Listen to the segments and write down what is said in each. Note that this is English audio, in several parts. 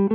Hello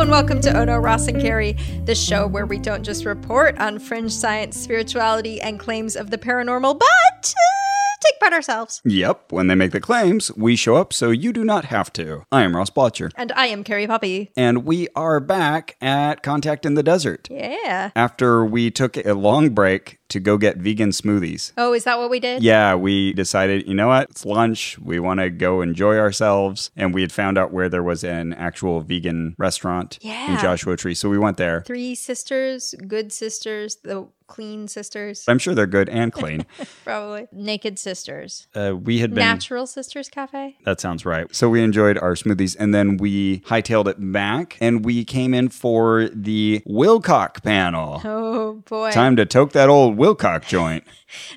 and welcome to Ono Ross and Carrie, the show where we don't just report on fringe science, spirituality, and claims of the paranormal, but uh, take part ourselves. Yep, when they make the claims, we show up so you do not have to. I am Ross Blotcher. And I am Carrie Poppy. And we are back at Contact in the Desert. Yeah. After we took a long break to go get vegan smoothies. Oh, is that what we did? Yeah, we decided, you know what? It's lunch. We want to go enjoy ourselves. And we had found out where there was an actual vegan restaurant Yeah. in Joshua Tree. So we went there. Three sisters, good sisters, the clean sisters, I'm sure they're good and clean. probably. Naked sisters. Uh, we had been. Natural Sisters Cafe. That sounds right. So we enjoyed our smoothies and then we hightailed it back and we came in for the Wilcock panel. Oh boy. Time to toke that old Wilcock joint.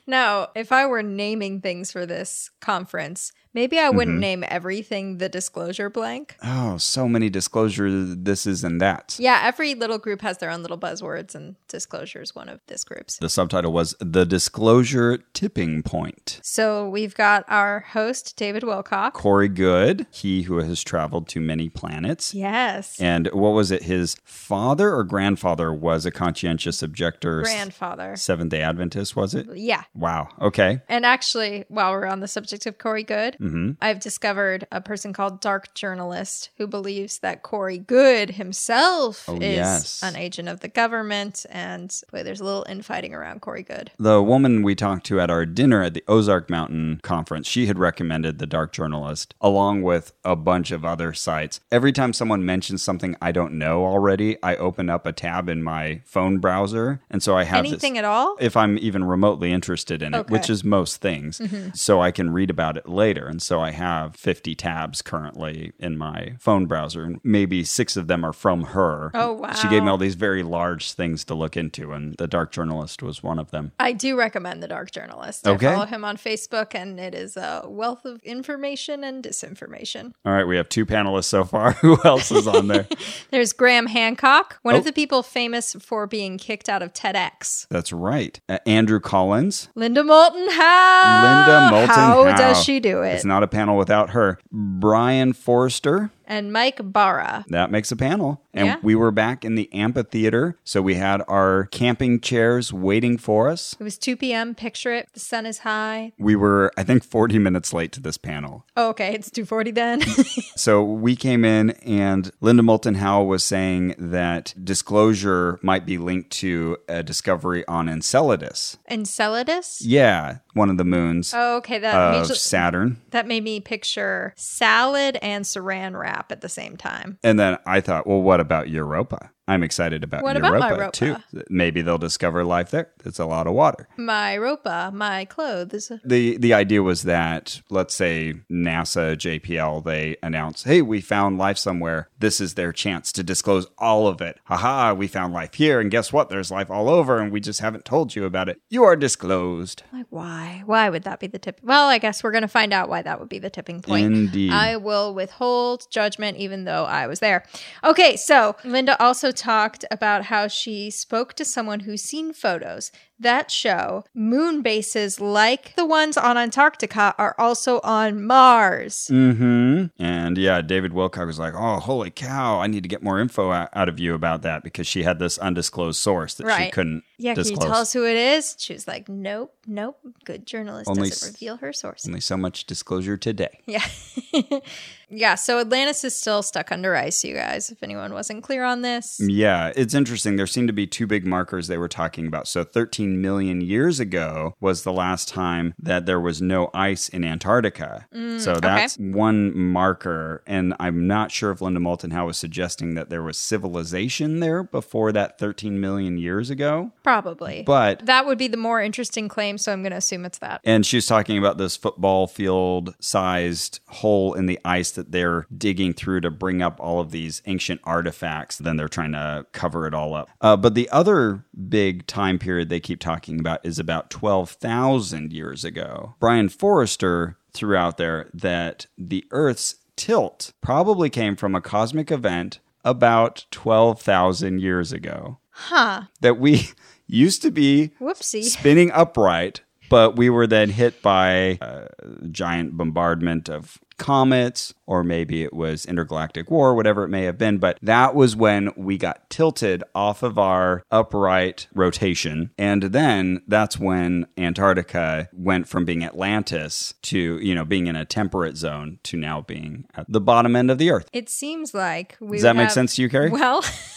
Now, if I were naming things for this conference, maybe I Mm-hmm. wouldn't name everything the disclosure blank. Oh, so many disclosure this is and that. Yeah, every little group has their own little buzzwords, and disclosure is one of this group's. The subtitle was The Disclosure Tipping Point. So we've got our host, David Wilcock. Corey Goode, he who has traveled to many planets. Yes. And what was it? His father or grandfather was a conscientious objector. Grandfather. Seventh day Adventist, was it? Yeah. Wow. Okay. And actually, while we're on the subject of Corey Goode, Mm-hmm. I've discovered a person called Dark Journalist who believes that Corey Goode himself Oh, is yes. an agent of the government. And boy, there's a little infighting around Corey Goode. The woman we talked to at our dinner at the Ozark Mountain conference, she had recommended the Dark Journalist along with a bunch of other sites. Every time someone mentions something I don't know already, I open up a tab in my phone browser. And so I have this- Anything at all? if I'm even remotely interested in it, Okay. which is most things, so I can read about it later. And so I have 50 tabs currently in my phone browser, and maybe six of them are from her. Oh, wow. She gave me all these very large things to look into, and the Dark Journalist was one of them. I do recommend the Dark Journalist. Okay. I follow him on Facebook, and it is a wealth of information and disinformation. All right, we have two panelists so far. Who else is on there? There's Graham Hancock, one Oh. of the people famous for being kicked out of TEDx. That's right. Uh, Andrew Collins. Linda Moulton Howe. Linda Moulton How does she do it? Not a panel without her. Brien Foerster. And Mike Bara. That makes a panel. And Yeah. we were back in the amphitheater. So we had our camping chairs waiting for us. It was 2 p.m. Picture it. The sun is high. We were, I think, 40 minutes late to this panel. Oh, okay, it's 2:40 then. So we came in, and Linda Moulton Howe was saying that disclosure might be linked to a discovery on Enceladus. Enceladus. Yeah, one of the moons Oh, okay. That of Saturn. that made me picture salad and saran wrap at the same time. And then I thought, well, what about Europa? I'm excited about What about Europa, Europa? too. Maybe they'll discover life there. It's a lot of water. My ropa, my clothes. the the idea was that let's say NASA JPL they announce hey we found life somewhere this is their chance to disclose all of it haha we found life here and guess what there's life all over and we just haven't told you about it you are disclosed Like, why? Why would that be the tip? Well, I guess we're going to find out why that would be the tipping point. Indeed. I will withhold judgment even though I was there. Okay, so Linda also talked about how she spoke to someone who's seen photos that show moon bases like the ones on Antarctica are also on Mars. mm-hmm and yeah David Wilcock was like oh holy cow I need to get more info out, of you about that because she had this undisclosed source that she couldn't Yeah, disclose can you tell us who it is? She was like, nope, nope. Good journalist Only doesn't reveal her source. only so much disclosure today Yeah. yeah, so Atlantis is still stuck under ice, you guys, if anyone wasn't clear on this. Yeah, it's interesting. There seem to be two big markers they were talking about. So, 13 million years ago was the last time that there was no ice in Antarctica. so, that's one marker. And I'm not sure if Linda Moulton Howe was suggesting that there was civilization there before that 13 million years ago. Probably. But that would be the more interesting claim, so I'm going to assume it's that. And she's talking about this football field sized hole in the ice that they're digging through to bring up all of these ancient artifacts. Then they're trying to cover it all up. Uh, but the other big time period they keep talking about is about 12,000 years ago. Brien Foerster threw out there that the Earth's tilt probably came from a cosmic event about 12,000 years ago. Huh. That we used to be Whoopsie. spinning upright But we were then hit by a giant bombardment of comets, or maybe it was intergalactic war, whatever it may have been. But that was when we got tilted off of our upright rotation. And then that's when Antarctica went from being Atlantis to, you know, being in a temperate zone to now being at the bottom end of the earth. It seems like we Does that would make have- sense to you, Carrie? Well,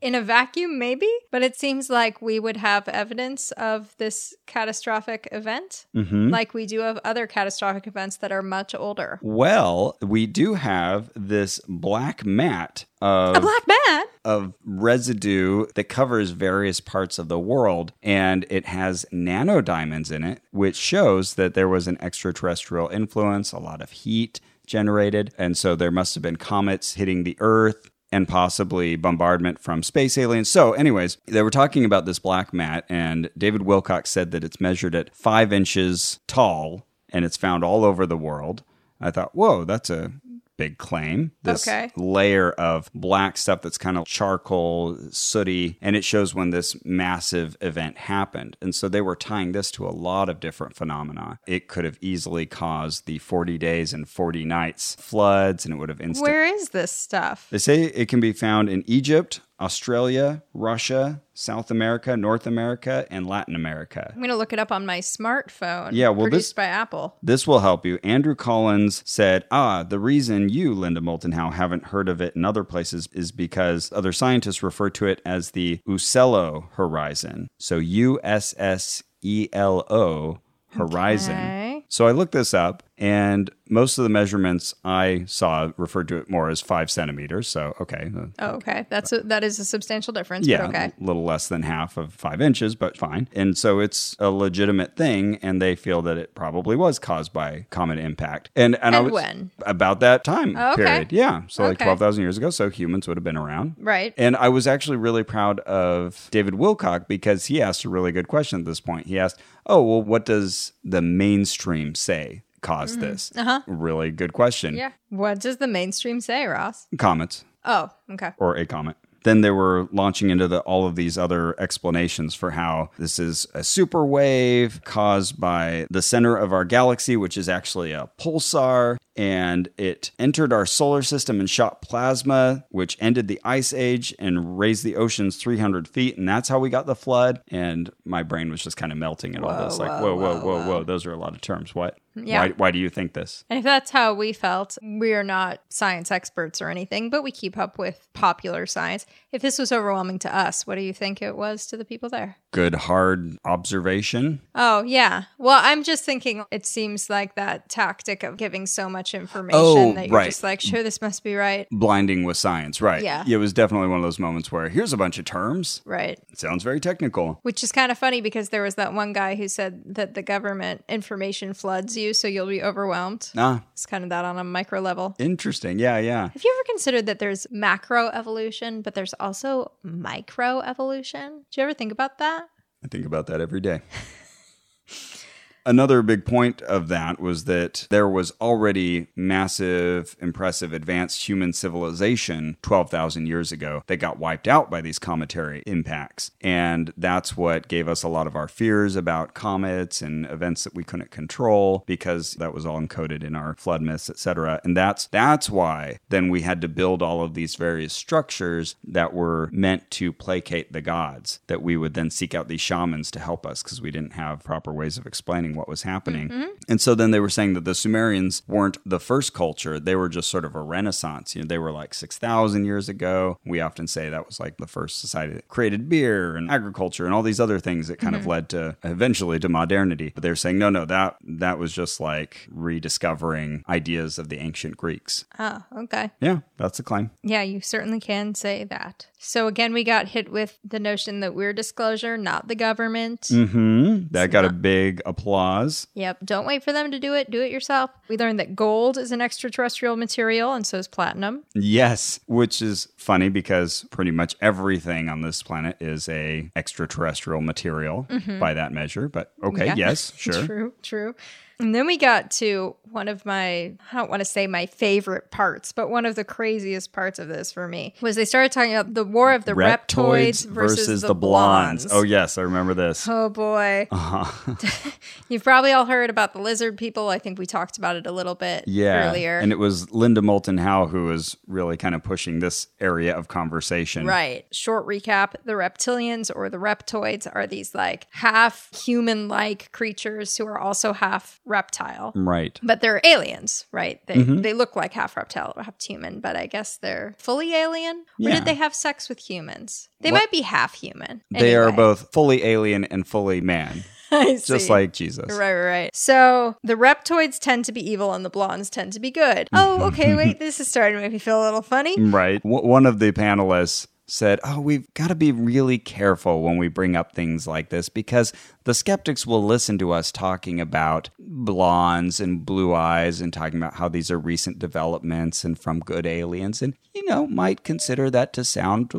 in a vacuum, maybe, but it seems like we would have evidence of this catastrophic event, Mm-hmm. like we do of other catastrophic events that are much older. Well, we do have this black mat of A black mat of residue that covers various parts of the world and it has nano diamonds in it which shows that there was an extraterrestrial influence a lot of heat generated and so there must have been comets hitting the earth and possibly bombardment from space aliens. So, anyways, they were talking about this black mat, and David Wilcock said that it's measured at five inches tall and it's found all over the world. I thought, whoa, that's a big claim. This Okay. layer of black stuff that's kind of charcoal, sooty, and it shows when this massive event happened. And so they were tying this to a lot of different phenomena. It could have easily caused the 40 days and 40 nights floods, and it would have instant. Where is this stuff? They say it can be found in Egypt, Australia, Russia, South America, North America, and Latin America. I'm going to look it up on my smartphone. Yeah, well, produced this- by Apple. This will help you. Andrew Collins said, Ah, the reason you, Linda Moulton Howe, haven't heard of it in other places is because other scientists refer to it as the Usselo horizon. So U S S E L O horizon. Okay. So I looked this up, and most of the measurements I saw referred to it more as five centimeters. So, okay. uh, Oh, okay. That's a, that is a substantial difference. yeah, But okay. a little less than half of five inches, but fine. And so it's a legitimate thing, and they feel that it probably was caused by comet impact. And and, I was when? about that time Oh, okay. period. Yeah, so like Okay. twelve thousand years ago. So humans would have been around. Right. And I was actually really proud of David Wilcock because he asked a really good question at this point. He asked, "Oh, well, what does the mainstream say caused this?" Uh-huh. Really good question. Yeah. What does the mainstream say, Ross? Comets Oh, okay. or a comet. Then they were launching into the, all of these other explanations for how this is a super wave caused by the center of our galaxy, which is actually a pulsar, and it entered our solar system and shot plasma, which ended the ice age and raised the oceans 300 feet, and that's how we got the flood. And my brain was just kind of melting at all Whoa, this, like, whoa, whoa, whoa, whoa, whoa, whoa, those are a lot of terms. What? Yeah. Why, why do you think this? And if that's how we felt, we are not science experts or anything, but we keep up with popular science. If this was overwhelming to us, what do you think it was to the people there? Good hard observation. Oh, yeah. Well, I'm just thinking it seems like that tactic of giving so much information Oh, that you're right. just like, sure, this must be right. blinding with science, right? Yeah. It was definitely one of those moments where here's a bunch of terms. Right. It sounds very technical. Which is kind of funny because there was that one guy who said that the government information floods you, so you'll be overwhelmed. Ah, It's kind of that on a micro level. interesting. Yeah, yeah. Have you ever considered that there's macro evolution, but there's also micro evolution? Do you ever think about that? I think about that every day. Another big point of that was that there was already massive, impressive, advanced human civilization 12,000 years ago that got wiped out by these cometary impacts. And that's what gave us a lot of our fears about comets and events that we couldn't control because that was all encoded in our flood myths, etc. And that's that's why then we had to build all of these various structures that were meant to placate the gods, that we would then seek out these shamans to help us because we didn't have proper ways of explaining what was happening. Mm-hmm. And so then they were saying that the Sumerians weren't the first culture, they were just sort of a renaissance. You know, they were like 6,000 years ago. We often say that was like the first society that created beer and agriculture and all these other things that kind of mm-hmm. led to eventually to modernity. But they're saying no, no, that that was just like rediscovering ideas of the ancient Greeks. Oh, okay. Yeah, that's a claim. Yeah, you certainly can say that. So again, we got hit with the notion that we're disclosure, not the government. Mm-hmm. That got a big applause. Yep. Don't wait for them to do it. Do it yourself. We learned that gold is an extraterrestrial material, and so is platinum. Yes, which is funny because pretty much everything on this planet is a extraterrestrial material by that measure. But okay, Yeah. yes, sure. True, true. And then we got to one of my, I don't want to say my favorite parts, but one of the craziest parts of this for me was they started talking about the war of the reptoids, versus, the, blondes. Oh, yes, I remember this. Oh boy. Uh-huh. You've probably all heard about the lizard people. I think we talked about it a little bit Yeah. earlier. And it was Linda Moulton Howe who was really kind of pushing this area of conversation. Right. Short recap the reptilians or the reptoids are these like half human like creatures who are also half reptile. Right. But they're aliens, right? They Mm-hmm. they look like half reptile half human, but I guess they're fully alien. Or Yeah. did they have sex with humans? They What- might be half human. They are both fully alien and fully man, I just like Jesus. Right, right, right. So the reptoids tend to be evil and the blondes tend to be good. Oh, okay, wait, this is starting to make me feel a little funny. Right. W- one of the panelists said, Oh, we've got to be really careful when we bring up things like this because the skeptics will listen to us talking about blondes and blue eyes and talking about how these are recent developments and from good aliens and, you know, might consider that to sound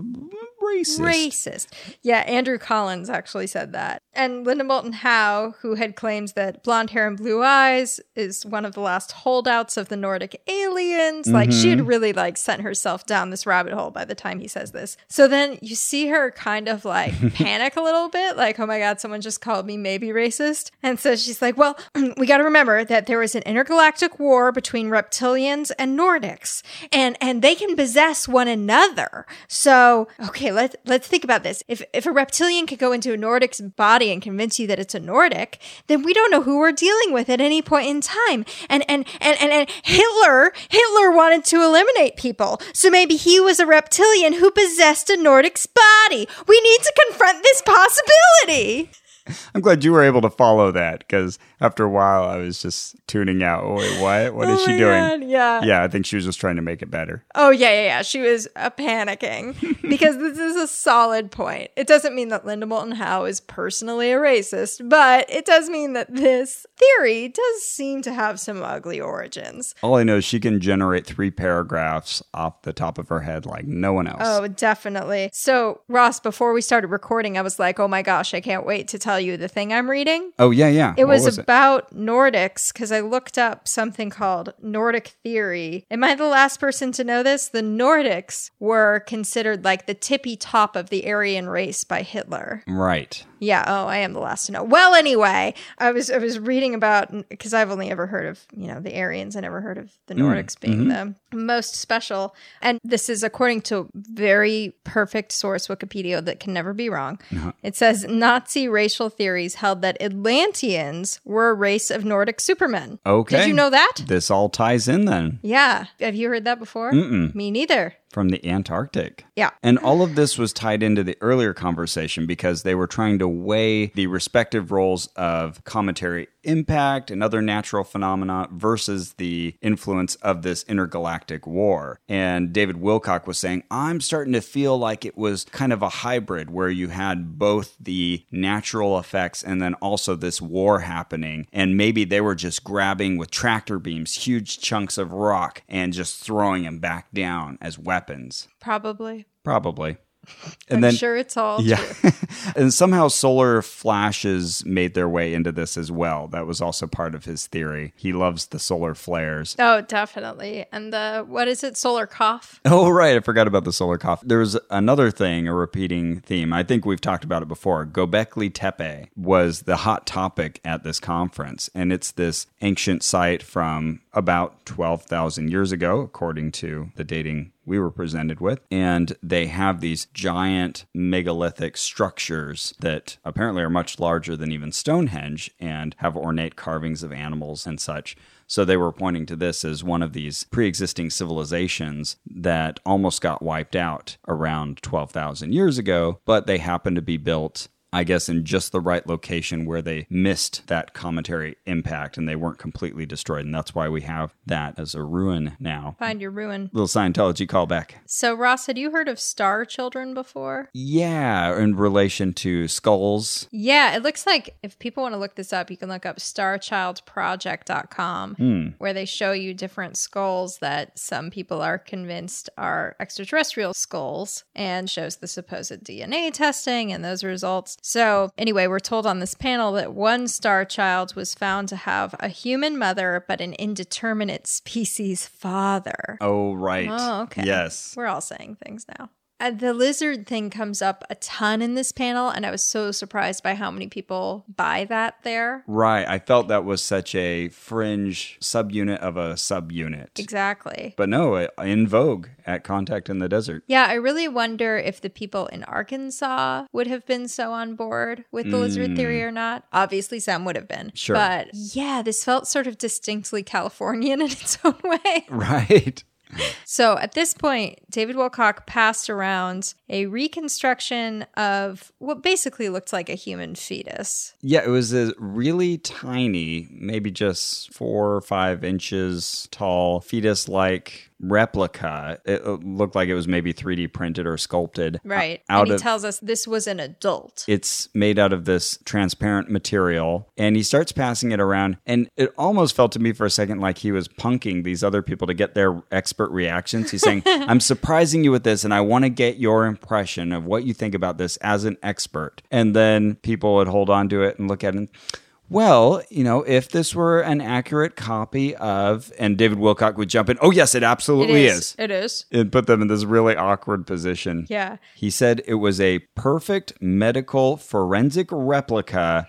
racist. Racist. Yeah, Andrew Collins actually said that. And Linda Moulton Howe, who had claims that blonde hair and blue eyes is one of the last holdouts of the Nordic aliens. Like she Mm-hmm. had really like sent herself down this rabbit hole by the time he says this. So then you see her kind of like panic a little bit, like, oh my God, someone just called me maybe racist. And so she's like, well, we got to remember that there was an intergalactic war between reptilians and Nordics, and and they can possess one another. So okay, let's let's think about this. If if a reptilian could go into a Nordic's body and convince you that it's a Nordic, then we don't know who we're dealing with at any point in time. And and and and, and Hitler Hitler wanted to eliminate people, so maybe he was a reptilian who possessed a Nordic's body. We need to confront this possibility. I'm glad you were able to follow that because after a while I was just tuning out. Oh, wait, what? What is Oh she doing? God, yeah. Yeah, I think she was just trying to make it better. Oh yeah, yeah, yeah. She was uh, panicking because this is a solid point. It doesn't mean that Linda Moulton Howe is personally a racist, but it does mean that this theory does seem to have some ugly origins. All I know is she can generate three paragraphs off the top of her head like no one else. Oh, definitely. So, Ross, before we started recording, I was like, "Oh my gosh, I can't wait to tell you the thing I'm reading." Oh, yeah, yeah. It What was, about Nordics because I looked up something called Nordic theory. Am I the last person to know this? The Nordics were considered like the tippy top of the Aryan race by Hitler. Right. Yeah. Oh, I am the last to know. Well, anyway, I was I was reading about because I've only ever heard of you know the Aryans. I never heard of the mm, Nordics being mm-hmm. the most special. And this is according to very perfect source Wikipedia that can never be wrong. Uh-huh. It says Nazi racial theories held that Atlanteans were a race of Nordic supermen. Okay. Did you know that? This all ties in then Yeah. Have you heard that before? Me neither. From the Antarctic. Yeah. And all of this was tied into the earlier conversation because they were trying to weigh the respective roles of cometary impact and other natural phenomena versus the influence of this intergalactic war. And David Wilcock was saying, I'm starting to feel like it was kind of a hybrid where you had both the natural effects and then also this war happening. And maybe they were just grabbing with tractor beams huge chunks of rock and just throwing them back down as weapons. Probably. Probably. And I'm then sure it's all yeah. true. and somehow solar flashes made their way into this as well. That was also part of his theory. He loves the solar flares. Oh, definitely. And the what is it? Solar cough. Oh, right. I forgot about the solar cough. There's another thing, a repeating theme. I think we've talked about it before. Gobekli Tepe was the hot topic at this conference. And it's this ancient site from about 12,000 years ago, according to the dating we were presented with. And they have these giant megalithic structures that apparently are much larger than even Stonehenge and have ornate carvings of animals and such. So they were pointing to this as one of these pre existing civilizations that almost got wiped out around 12,000 years ago, but they happened to be built. I guess in just the right location where they missed that cometary impact and they weren't completely destroyed. And that's why we have that as a ruin now. Find your ruin. Little Scientology callback. So, Ross, had you heard of star children before? Yeah, in relation to skulls. Yeah, it looks like if people want to look this up, you can look up starchildproject.com hmm. where they show you different skulls that some people are convinced are extraterrestrial skulls and shows the supposed DNA testing and those results. So, anyway, we're told on this panel that one star child was found to have a human mother, but an indeterminate species father. Oh, right. Oh, okay. Yes. We're all saying things now. Uh, the lizard thing comes up a ton in this panel, and I was so surprised by how many people buy that there. Right. I felt that was such a fringe subunit of a subunit. Exactly. But no, in vogue at Contact in the Desert. Yeah, I really wonder if the people in Arkansas would have been so on board with the lizard theory or not. Obviously, some would have been. Mm. Sure. But yeah, this felt sort of distinctly Californian in its own way. Right. So at this point, David Wilcock passed around a reconstruction of what basically looked like a human fetus. Yeah, it was a really tiny, maybe just four or five inches tall, fetus like replica. It looked like it was maybe 3D printed or sculpted. Right. Out and he of tells us this was an adult. it's made out of this transparent material and he starts passing it around and it almost felt to me for a second like he was punking these other people to get their expert reactions he's saying i'm surprising you with this and i want to get your impression of what you think about this as an expert and then people would hold on to it and look at it and, well, you know, if this were an accurate copy of, and David Wilcock would jump in, oh, yes, it It absolutely is. is. It is. It put them in this really awkward position. Yeah. He said it was a perfect medical forensic replica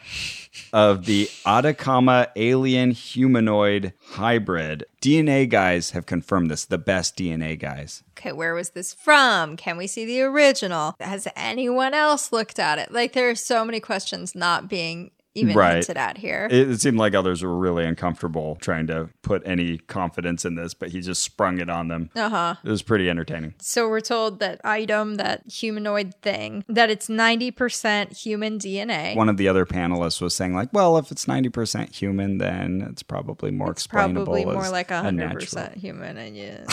of the Atacama alien humanoid hybrid. DNA guys have confirmed this, the best DNA guys. Okay, where was this from? Can we see the original? Has anyone else looked at it? Like, there are so many questions not being even Right. hinted at here. It, it seemed like others were really uncomfortable trying to put any confidence in this, but he just sprung it on them. Uh huh. It was pretty entertaining. So we're told that item, that humanoid thing, that it's 90% human DNA. One of the other panelists was saying, like, well, if it's 90% human, then it's probably more It's explainable. probably more as like a 100% natural. human, and yeah,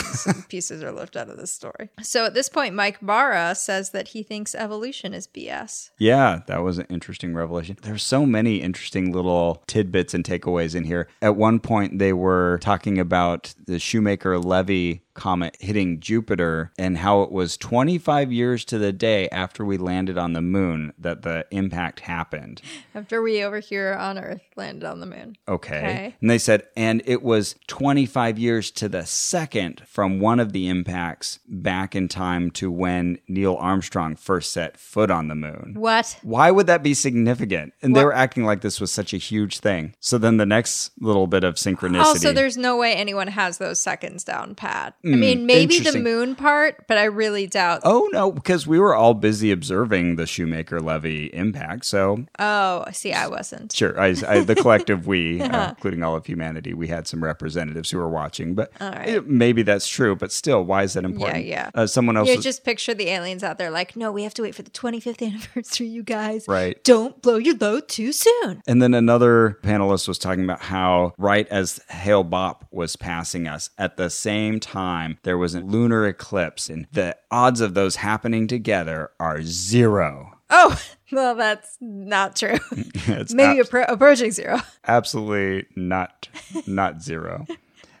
pieces are left out of the story. So at this point, Mike Bara says that he thinks evolution is BS. Yeah, that was an interesting revelation. There's so many interesting little tidbits and takeaways in here. At one point, they were talking about the Shoemaker Levy comet hitting Jupiter and how it was 25 years to the day after we landed on the moon that the impact happened. After we over here on Earth landed on the moon. Okay. Okay. And they said, and it was 25 years to the second from one of the impacts back in time to when Neil Armstrong first set foot on the moon. What? Why would that be significant? And they were acting like this was such a huge thing. So then the next little bit of synchronicity. Also, there's no way anyone has those seconds down pat. I mean, maybe the Hmm, moon part, but I really doubt. Oh no, because we were all busy observing the Shoemaker Levy impact. So Oh, see, I wasn't. sure, I, I, the collective we, uh, including all of humanity, we had some representatives who were watching. But right. eh, maybe that's true. But still, why is that important? yeah. Uh, someone else. You was- just picture the aliens out there like, no, we have to wait for the 25th anniversary, you guys. Right. Don't blow your load too soon. And then another panelist was talking about how, right as Hale Bopp was passing us, at the same time, there was a lunar eclipse, and the odds of those happening together are zero. Oh, well, that's not true. It's Maybe ab- appro- approaching zero absolutely not, not zero.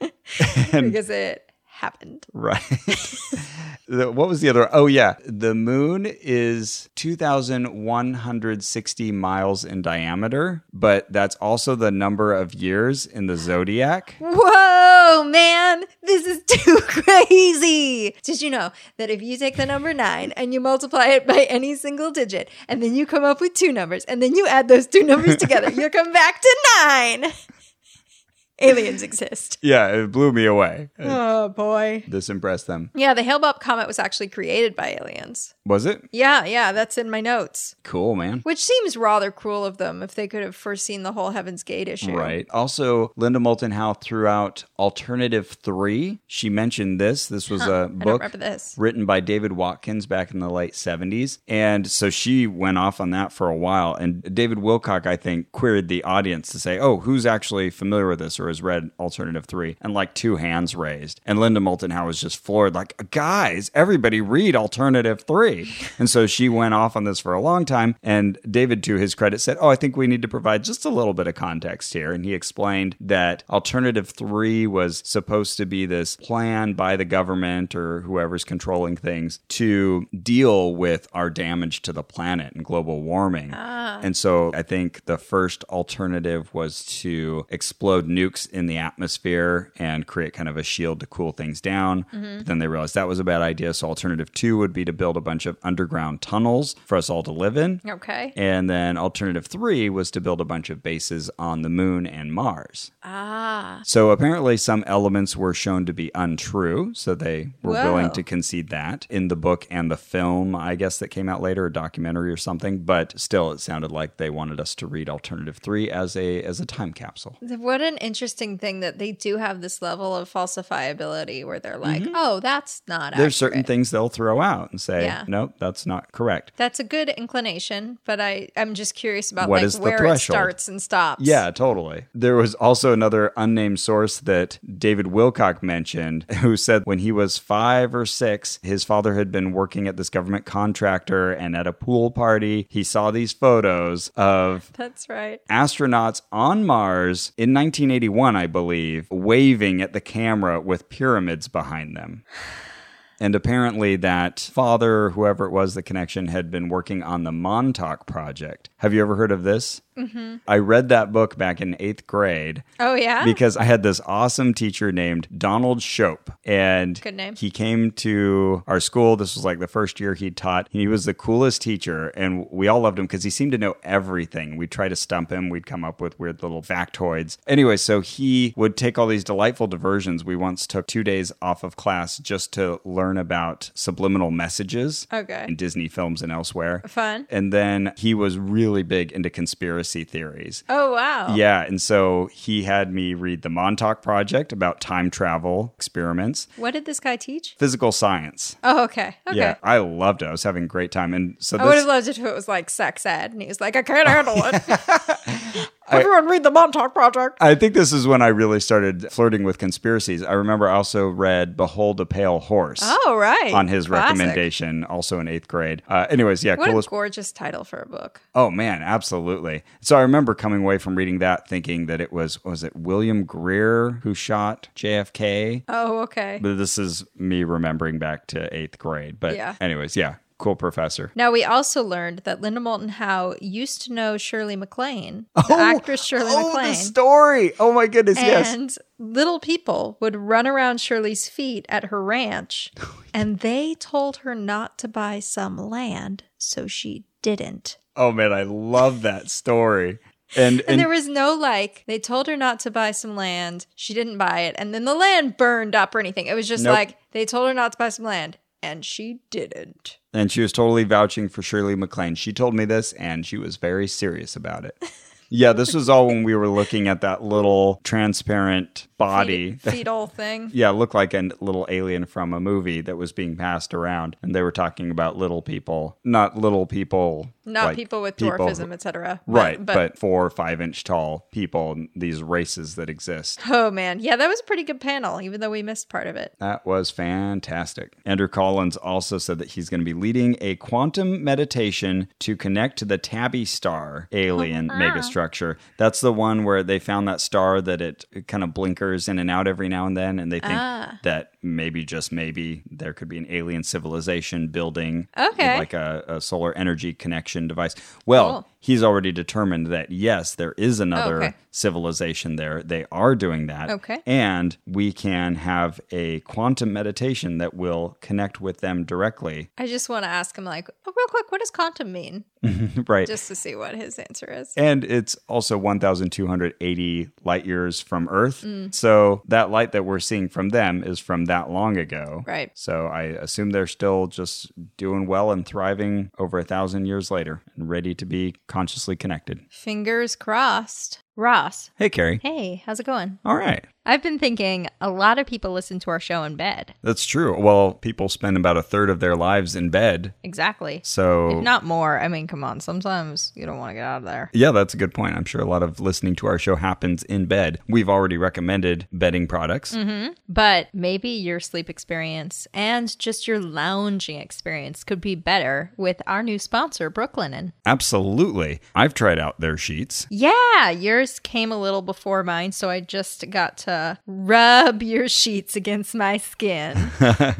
because it happened. Right. The- what was the other? Oh, yeah. The moon is 2,160 miles in diameter, but that's also the number of years in the zodiac. Whoa, man, this is too crazy. Did you know that if you take the number nine and you multiply it by any single digit, and then you come up with two numbers, and then you add those two numbers together, you'll come back to nine? Aliens exist. Yeah, it blew me away. Oh, boy. This impressed them. Yeah, the Hale-Bopp comet was actually created by aliens. Was it? Yeah, yeah, that's in my notes. Cool, man. Which seems rather cruel of them if they could have foreseen the whole Heaven's Gate issue. Right. Also, Linda Moulton Howe threw out Alternative 3. She mentioned this. This was a I don't book written by David Watkins back in the late 70s. And so she went off on that for a while. And David Wilcock, I think, queried the audience to say, oh, who's actually familiar with this or professor has read Alternative 3 and like two hands raised. And Linda Moulton Howe was just floored, like, guys, everybody read Alternative 3. and so she went off on this for a long time. And David, to his credit, said, Oh, I think we need to provide just a little bit of context here. And he explained that Alternative 3 was supposed to be this plan by the government or whoever's controlling things to deal with our damage to the planet and global warming. Ah. And so I think the first alternative was to explode nukes in the atmosphere and create kind of a shield to cool things down. But then they realized that was a bad idea. So alternative two would be to build a bunch of underground tunnels for us all to live in. Okay. And then alternative three was to build a bunch of bases on the moon and Mars. Ah. So apparently, some elements were shown to be untrue. So they were Whoa. willing to concede that in the book and the film, I guess, that came out later, a documentary or something. But still, it sounded like they wanted us to read Alternative Three as a as a time capsule. What an interesting thing that they do have this level of falsifiability where they're like, oh, that's not Mm-hmm. There's certain things they'll throw out and say, Yeah. "Nope, that's not correct." That's a good inclination, but I, I'm just curious about What like where it starts and stops. Yeah, totally. There was also another unnamed source that David Wilcock mentioned who said when he was five or six, his father had been working at this government contractor and at a pool party, he saw these photos of That's right. astronauts on Mars in 1981, I believe, waving at the camera with pyramids behind them. And apparently, that father, whoever it was, the connection, had been working on the Montauk Project. Have you ever heard of this? Mm-hmm. I read that book back in eighth grade Oh, yeah? because I had this awesome teacher named Donald Shope. And Good name. he came to our school. This was like the first year he taught. He was the coolest teacher, and we all loved him because he seemed to know everything. We'd try to stump him, we'd come up with weird little factoids. Anyway, so he would take all these delightful diversions. We once took two days off of class just to learn about subliminal messages Okay. in Disney films and elsewhere. Fun. And then he was really big into conspiracy theories. Oh, wow. Yeah, and so he had me read the Montauk Project about time travel experiments, What did this guy teach? physical science. Oh, okay. Okay. Yeah, I loved it. I was having a great time, and so I would have loved it if it was like sex ed, and he was like, "I can't handle it." Everyone read the Montauk Project. I think this is when I really started flirting with conspiracies. I remember I also read "Behold a Pale Horse" Oh, right. on his Classic. recommendation, also in eighth grade. Uh, anyways, yeah, What coolest a gorgeous title for a book. Oh man, absolutely. So I remember coming away from reading that thinking that it was was it William Greer who shot JFK? Oh, okay. But this is me remembering back to eighth grade. But Yeah. anyways, yeah, cool professor. Now we also learned that Linda Moulton Howe used to know Shirley MacLaine, the oh, actress Shirley oh, MacLaine. the story. Oh my goodness, yes. And little people would run around Shirley's feet at her ranch, oh, and they told her not to buy some land, so she didn't. Oh man, I love that story. And, And, and, there was no like, they told her not to buy some land, she didn't buy it, and then the land burned up or anything. It was just Nope. like, they told her not to buy some land, and she didn't. and she was totally vouching for Shirley MacLaine. She told me this and she was very serious about it. Yeah, this was all when we were looking at that little transparent body. Fetal thing. yeah, looked like a little alien from a movie that was being passed around, and they were talking about little people, not little people, Not like people with people dwarfism, etc. right? But, four or five inch tall people, these races that exist. oh man, yeah, that was a pretty good panel, even though we missed part of it. That was fantastic. Andrew Collins also said that he's going to be leading a quantum meditation to connect to the Tabby star alien megastructure. That's the one where they found that star that it, it kind of blinkers in and out every now and then, and they think Ah. that maybe, just maybe, there could be an alien civilization building Okay. like a, a solar energy connection device. Well, Cool. He's already determined that yes, there is another Okay. civilization there. They are doing that. Okay. And we can have a quantum meditation that will connect with them directly. I just want to ask him, like, oh, real quick, what does quantum mean? right. Just to see what his answer is. and it's also 1,280 light years from Earth. Mm. So that light that we're seeing from them is from that long ago. Right. So I assume they're still just doing well and thriving over a thousand years later and ready to be consciously connected. Fingers crossed. Ross. Hey, Carrie. Hey, how's it going? All right. I've been thinking a lot of people listen to our show in bed. That's true. Well, people spend about a third of their lives in bed. Exactly. So, If not more. I mean, come on. Sometimes you don't want to get out of there. yeah, that's a good point. I'm sure a lot of listening to our show happens in bed. We've already recommended bedding products. Mm-hmm. But maybe your sleep experience and just your lounging experience could be better with our new sponsor, Brooklinen. Absolutely. I've tried out their sheets. Yeah, yours came a little before mine, so I just got to rub your sheets against my skin.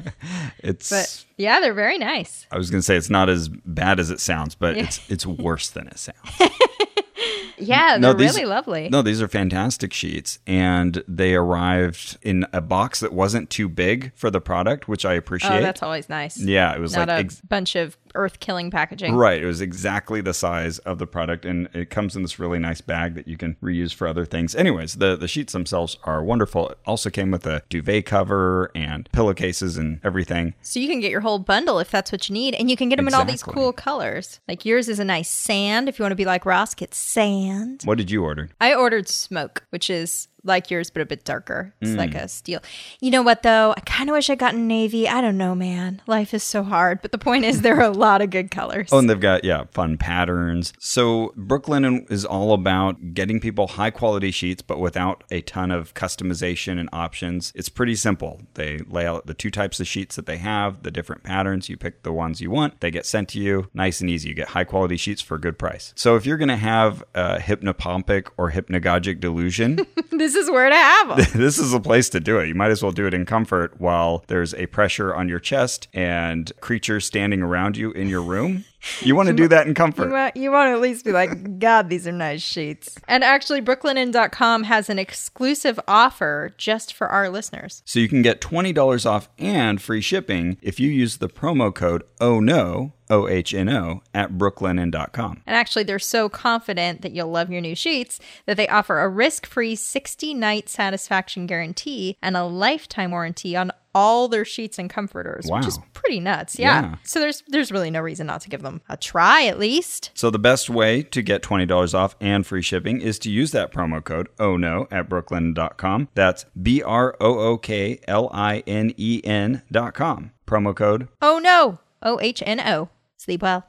It's But yeah, they're very nice. I was going to say it's not as bad as it sounds, but it's it's worse than it sounds. Yeah, they're No, these- really lovely. No, these are fantastic sheets, and they arrived in a box that wasn't too big for the product, which I oh, appreciate. oh, that's always nice. yeah, it was Not like a ex- bunch of earth killing packaging. right. It was exactly the size of the product, and it comes in this really nice bag that you can reuse for other things. Anyways, the the sheets themselves are wonderful. It also came with a duvet cover and pillowcases and everything. So you can get your whole bundle if that's what you need, and you can get them in all these cool colors. Like yours is a nice sand. If you want to be like Ross, get sand. What did you order? I ordered smoke, which is like yours but a bit darker. It's Mm. like a steel. You know what though? I kind of wish I got in navy. I don't know, man. Life is so hard. But the point is, there are a lot of good colors. Oh, and they've got yeah, fun patterns. So Brooklinen is all about getting people high quality sheets, but without a ton of customization and options. It's pretty simple. They lay out the two types of sheets that they have, the different patterns. You pick the ones you want. They get sent to you. Nice and easy. You get high quality sheets for a good price. So if you're gonna have a hypnopompic or hypnagogic delusion, this is where to have them. this is a place to do it. You might as well do it in comfort while there's a pressure on your chest and creatures standing around you in your room. You want to do that in comfort. You want, you want to at least be like, God, these are nice sheets. And actually, brooklinen.com has an exclusive offer just for our listeners. So you can get $20 off and free shipping if you use the promo code Oh No, O H N O, at brooklinen.com. And actually, they're so confident that you'll love your new sheets that they offer a risk free 60 night satisfaction guarantee and a lifetime warranty on all their sheets and comforters, which is pretty nuts. Yeah. Yeah. So there's there's really no reason not to give them a try at least. So the best way to get $20 off and free shipping is to use that promo code Oh No at brooklinen.com. That's B R O O K L I N E N.com. Promo code Oh no. O H N O. Sleep well.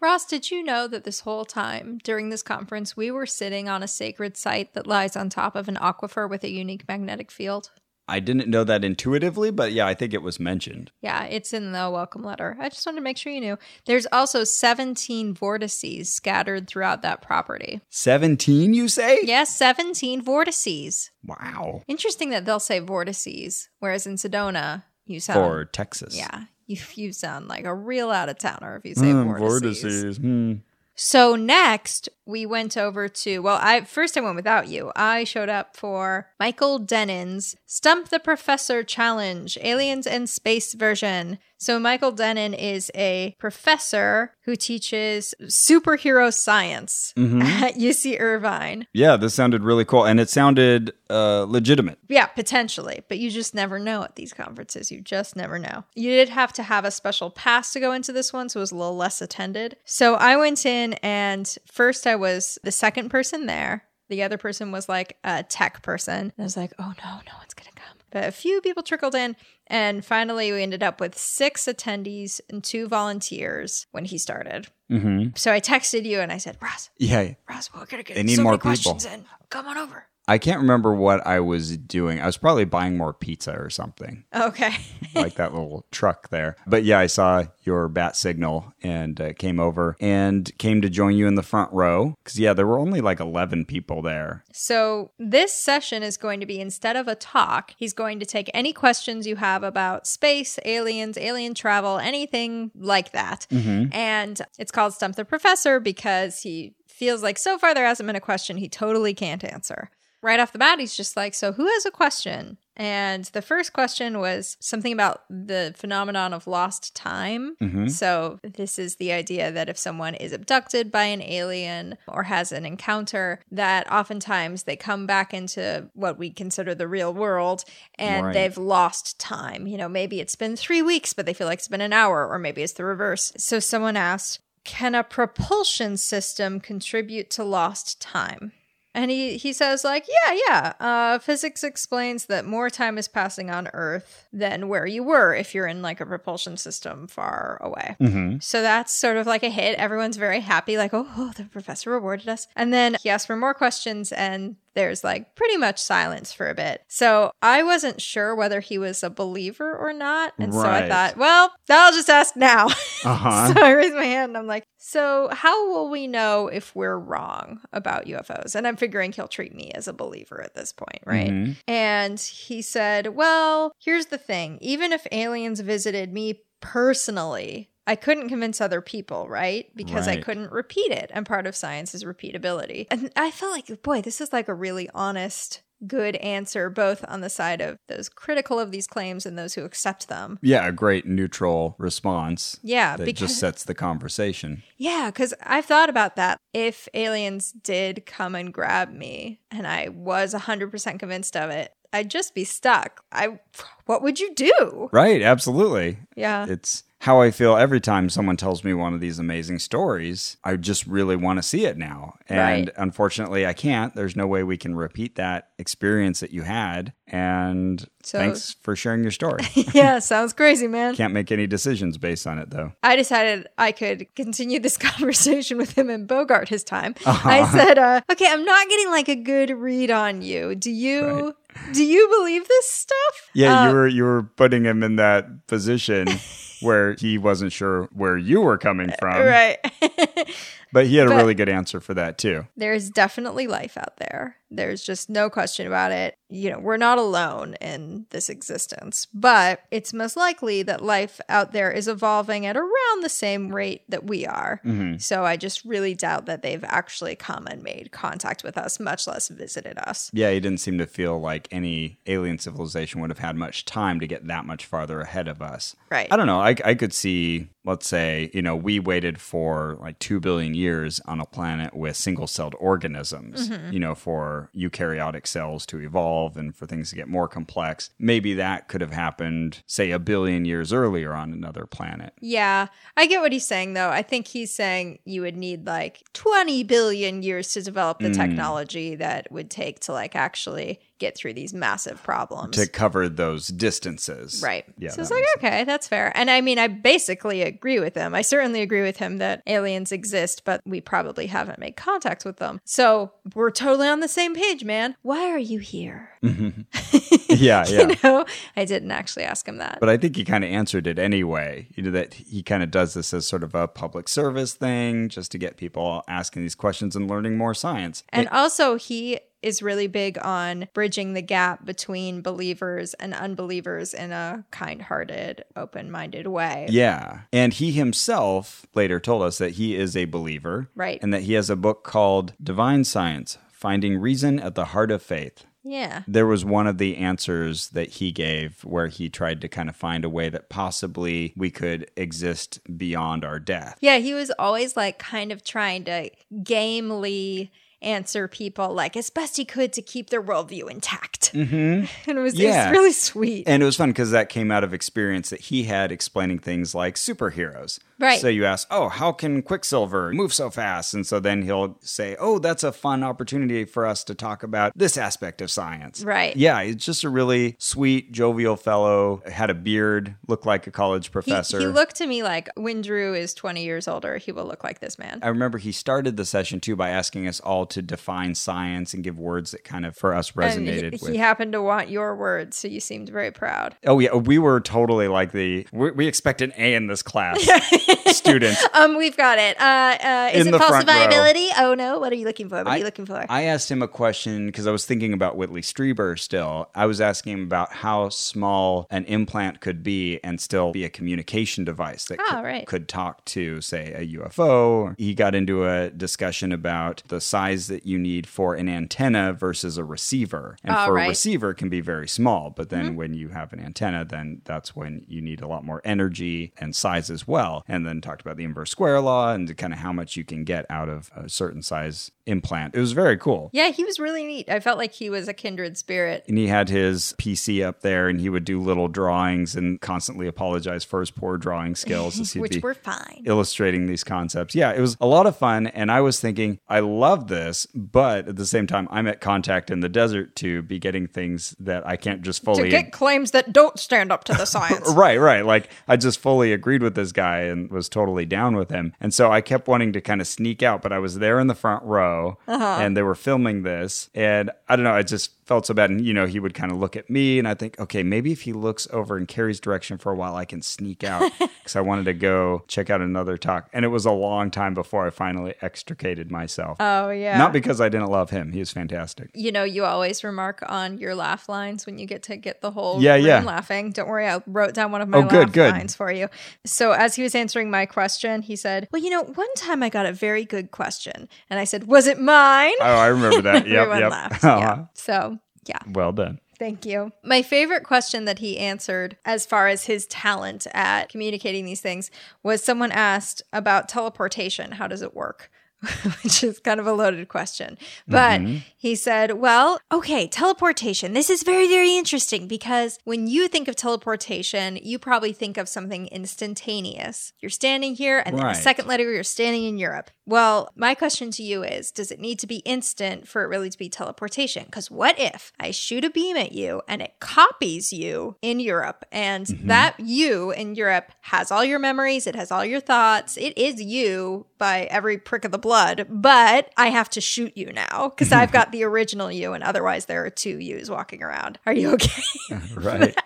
Ross, did you know that this whole time during this conference, we were sitting on a sacred site that lies on top of an aquifer with a unique magnetic field? I didn't know that intuitively, but yeah, I think it was mentioned. Yeah, it's in the welcome letter. I just wanted to make sure you knew. There's also 17 vortices scattered throughout that property. 17, you say? Yes, 17 vortices. Wow. Interesting that they'll say vortices, whereas in Sedona, you sound. Vortexes. Yeah, you, you sound like a real out of towner if you say Hmm, vortices. vortices. Hmm. So next, we went over to well, I first I went without you. I showed up for Michael Dennin's Stump the Professor Challenge, Aliens and Space version. So Michael Dennin is a professor who teaches superhero science at UC Irvine. Yeah, this sounded really cool. And it sounded uh, legitimate. Yeah, potentially, but you just never know at these conferences. You just never know. You did have to have a special pass to go into this one, so it was a little less attended. So I went in, and first I was the second person there. The other person was like a tech person. And I was like, oh no, no one's going to. But a few people trickled in, and finally we ended up with six attendees and two volunteers when he started. Mm-hmm. So I texted you and I said, Ross, Yeah. Ross, we're to get They need so more many people." questions in. Come on over. I can't remember what I was doing. I was probably buying more pizza or something, Okay. like that little truck there. But yeah, I saw your bat signal and uh, came over and came to join you in the front row. Because, yeah, there were only like 11 people there. So, this session is going to be instead of a talk, he's going to take any questions you have about space, aliens, alien travel, anything like that. And it's called Stump the Professor because he feels like so far there hasn't been a question he totally can't answer. Right off the bat, he's just like, So, who has a question? And the first question was something about the phenomenon of lost time. Mm-hmm. So, this is the idea that if someone is abducted by an alien or has an encounter, that oftentimes they come back into what we consider the real world and Right. they've lost time. You know, maybe it's been three weeks, but they feel like it's been an hour, or maybe it's the reverse. So, someone asked, Can a propulsion system contribute to lost time? And he, he says, like, yeah, yeah. Uh, physics explains that more time is passing on Earth than where you were if you're in like a propulsion system far away. So that's sort of like a hit. Everyone's very happy, like, oh, oh, the professor rewarded us. And then he asks for more questions, and there's like pretty much silence for a bit. So I wasn't sure whether he was a believer or not. And so I thought, well, I'll just ask now. Uh-huh. so I raised my hand and I'm like, so how will we know if we're wrong about UFOs? And I'm figuring he'll treat me as a believer at this point, right? Mhm. And he said, well, here's the thing. Even if aliens visited me personally, I couldn't convince other people, right? Because I couldn't repeat it. And part of science is repeatability. And I felt like, boy, this is like a really honest, good answer, both on the side of those critical of these claims and those who accept them. Yeah, a great neutral response. Yeah, that because just sets the conversation. yeah, because I've thought about that. If aliens did come and grab me, and I was hundred percent convinced of it, I'd just be stuck. I, what would you do? Right, absolutely. Yeah, It's how I feel every time someone tells me one of these amazing stories. I just really want to see it now. And Right. unfortunately, I can't. There's no way we can repeat that experience that you had. And So- thanks for sharing your story. yeah, sounds crazy, man. can't make any decisions based on it, though. I decided I could continue this conversation with him and Bogart his time. Uh-huh. I said, uh, "Okay, I'm not getting like a good read on you. Do you do you believe this stuff?" Yeah, Uh, you were you were putting him in that position where he wasn't sure where you were coming from. right. But he had a really good answer for that too. There's definitely life out there. There's just no question about it. You know, we're not alone in this existence, but it's most likely that life out there is evolving at around the same rate that we are. Mm-hmm. So I just really doubt that they've actually come and made contact with us, much less visited us. Yeah, he didn't seem to feel like any alien civilization would have had much time to get that much farther ahead of us. Right. I don't know. I, I could see, let's say, you know, we waited for like 2 billion years on a planet with single celled organisms, Mm-hmm. you know, for eukaryotic cells to evolve and for things to get more complex. Maybe that could have happened, say, a billion years earlier on another planet. Yeah, I get what he's saying though. I think he's saying you would need like 20 billion years to develop the technology that would take to like actually get through these massive problems. To cover those distances. Right. Yeah. so it's like, okay, that's fair. And I mean, I basically agree with him. I certainly agree with him that aliens exist, but we probably haven't made contact with them. So we're totally on the same page, man. Why are you here? yeah, mm-hmm. yeah. You know, I didn't actually ask him that. But I think he kind of answered it anyway. You know that he kind of does this as sort of a public service thing, just to get people asking these questions and learning more science. And also, he is really big on bridging the gap between believers and unbelievers in a kind hearted, open minded way. yeah, and he himself later told us that he is a believer, Right. And that he has a book called Divine Science: Finding Reason at the Heart of Faith. Yeah. There was one of the answers that he gave where he tried to kind of find a way that possibly we could exist beyond our death. Yeah. He was always like kind of trying to gamely answer people like as best he could to keep their worldview intact. Mm-hmm. And it was, Yeah. it was really sweet. And it was fun because that came out of experience that he had explaining things like superheroes. Right. So you ask, oh, how can Quicksilver move so fast? And so then he'll say, oh, that's a fun opportunity for us to talk about this aspect of science. Right. Yeah, he's just a really sweet, jovial fellow. Had a beard, looked like a college professor. he looked to me like when Drew is 20 years older, he will look like this man. I remember he started the session too by asking us all to define science and give words that kind of for us resonated he, with. he happened to want your words, so you seemed very proud. Oh yeah, we were totally like the we, we expect an A in this class. Students. Um, we've got it. Uh, uh, is In it the front falsifiability? Oh no, what are you looking for? What are I- you looking for? I asked him a question because I was thinking about Whitley Strieber still. I was asking him about how small an implant could be and still be a communication device that Oh, could, right. could talk to, say, a UFO. He got into a discussion about the size that you need for an antenna versus a receiver. And Oh, for right. Mm-hmm. a receiver can be very small, but then when you have an antenna, then that's when you need a lot more energy and size as well. And and then talked about the inverse square law and kind of how much you can get out of a certain size implant. It was very cool. Yeah, he was really neat. I felt like he was a kindred spirit. And he had his PC up there and he would do little drawings and constantly apologize for his poor drawing skills as he'd Which were fine. illustrating these concepts. Yeah, it was a lot of fun. And I was thinking, I love this, but at the same time, I'm at contact in the desert to be getting things that I can't just To fully. get claims that don't stand up to the science. Right, right. Like I just fully agreed with this guy and was totally down with him. And so I kept wanting to kind of sneak out, but I was there in the front row uh-huh. and they were filming this. And I don't know, I just felt so bad. And, you know, he would kind of look at me and I think, okay, maybe if he looks over in Carrie's direction for a while, I can sneak out because I wanted to go check out another talk. And it was a long time before I finally extricated myself. Oh, yeah. Not because I didn't love him. He was fantastic. you know, you always remark on your laugh lines when you get to get the whole Yeah, room yeah. laughing. Don't worry, I wrote down one of my Oh, good, laugh good. lines for you. So as he was answering my question, he said, "Well, you know, one time I got a very good question," and I said, "Was it mine?" Oh, I remember that. Yep, Everyone yep. laughed. Uh-huh. Yeah. So yeah. Well done. Thank you. My favorite question that he answered, as far as his talent at communicating these things, was someone asked about teleportation. How does it work? Which is kind of a loaded question. But mm-hmm. he said, Well, okay, teleportation. This is very, very interesting because when you think of teleportation, you probably think of something instantaneous. You're standing here, and then a second later, you're standing in Europe. Well, my question to you is Does it need to be instant for it really to be teleportation? Because what if I shoot a beam at you and it copies you in Europe, and mm-hmm. that you in Europe has all your memories, it has all your thoughts, it is you by every prick of the blood, but I have to shoot you now because I've got the original you, and otherwise there are two yous walking around. Are you okay? Right.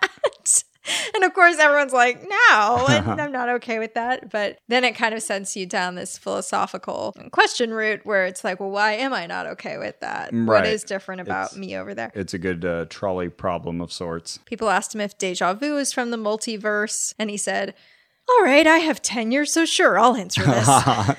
and of course, everyone's like, no, and I'm not okay with that. But then it kind of sends you down this philosophical question route where it's like, well, why am I not okay with that? What Right. is different about It's- me over there? It's a good uh, trolley problem of sorts. People asked him if deja vu is from the multiverse, and he said, all right, I have tenure, so sure, I'll answer this.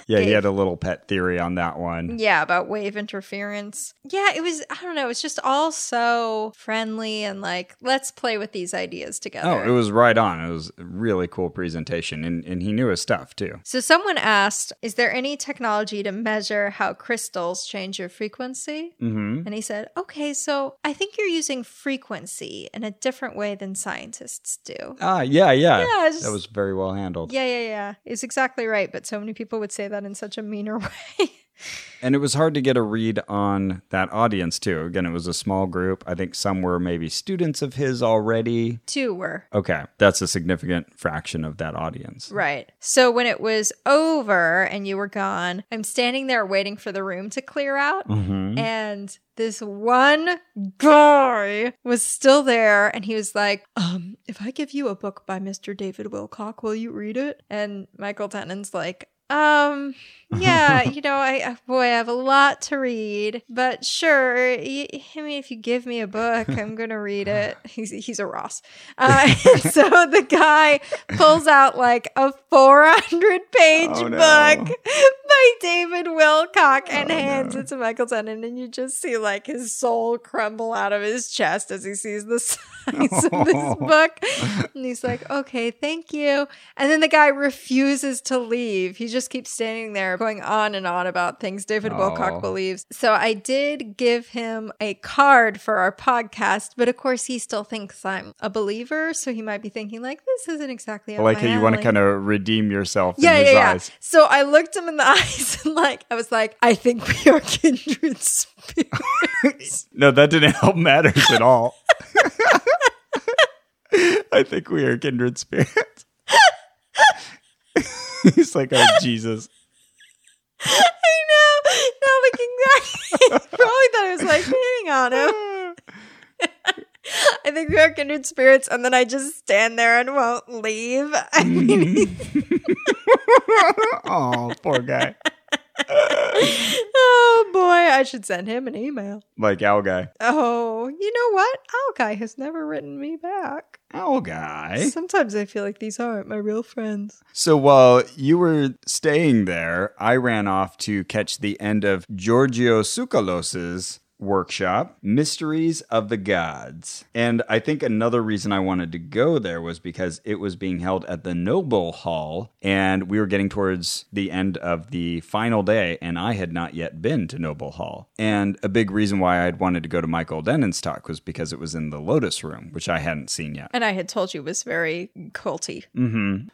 yeah, he had a little pet theory on that one. Yeah, about wave interference. Yeah, it was, I don't know, it's just all so friendly and like, let's play with these ideas together. Oh, it was right on. It was a really cool presentation, and, and he knew his stuff too. So someone asked, "Is there any technology to measure how crystals change your frequency?" Mm-hmm. And he said, "Okay, so I think you're using frequency in a different way than scientists do." Ah, yeah, yeah. Yeah, it's that was very well handled. Yeah, yeah, yeah. It's exactly right, but so many people would say that in such a meaner way. And it was hard to get a read on that audience too. Again, it was a small group. I think some were maybe students of his already. Two were. Okay, that's a significant fraction of that audience. Right. So when it was over and you were gone, I'm standing there waiting for the room to clear out. Mm-hmm. And this one guy was still there and he was like, um, if I give you a book by Mr. David Wilcock, will you read it? And Michael Dennin's like, um, yeah, you know, I, boy, I have a lot to read, but sure. I mean, if you give me a book, I'm going to read it. He's, he's a Ross. Uh, so the guy pulls out like a 400 page Oh, no. book by David Wilcock and Oh, hands no. it to Michael Dennin, and you just see like his soul crumble out of his chest as he sees the size of this book. And he's like, okay, thank you. And then the guy refuses to leave. He just keeps standing there going on and on about things David. Wilcock believes. So I did give him a card for our podcast, but of course he still thinks I'm a believer. So he might be thinking, like, this isn't exactly I like how you want to kind of redeem yourself yeah, in his yeah, yeah. eyes. So I looked him in the eyes and like I was like, I think we are kindred spirits. No, that didn't help matters at all. I think we are kindred spirits. He's like, oh, Jesus. I know. Now looking back, he probably thought I was like hitting on him. I think we are kindred spirits, and then I just stand there and won't leave. I mean, oh, poor guy. oh boy, I should send him an email. Like Owl Guy. Oh, you know what? Owl Guy has never written me back. Owl Guy. Sometimes I feel like these aren't my real friends. So while you were staying there, I ran off to catch the end of Giorgio Tsoukalos's workshop, Mysteries of the Gods. And I think another reason I wanted to go there was because it was being held at the Noble Hall, and we were getting towards the end of the final day, and I had not yet been to Noble Hall. And a big reason why I'd wanted to go to Michael Dennin's talk was because it was in the Lotus Room, which I hadn't seen yet. And I had told you it was very culty.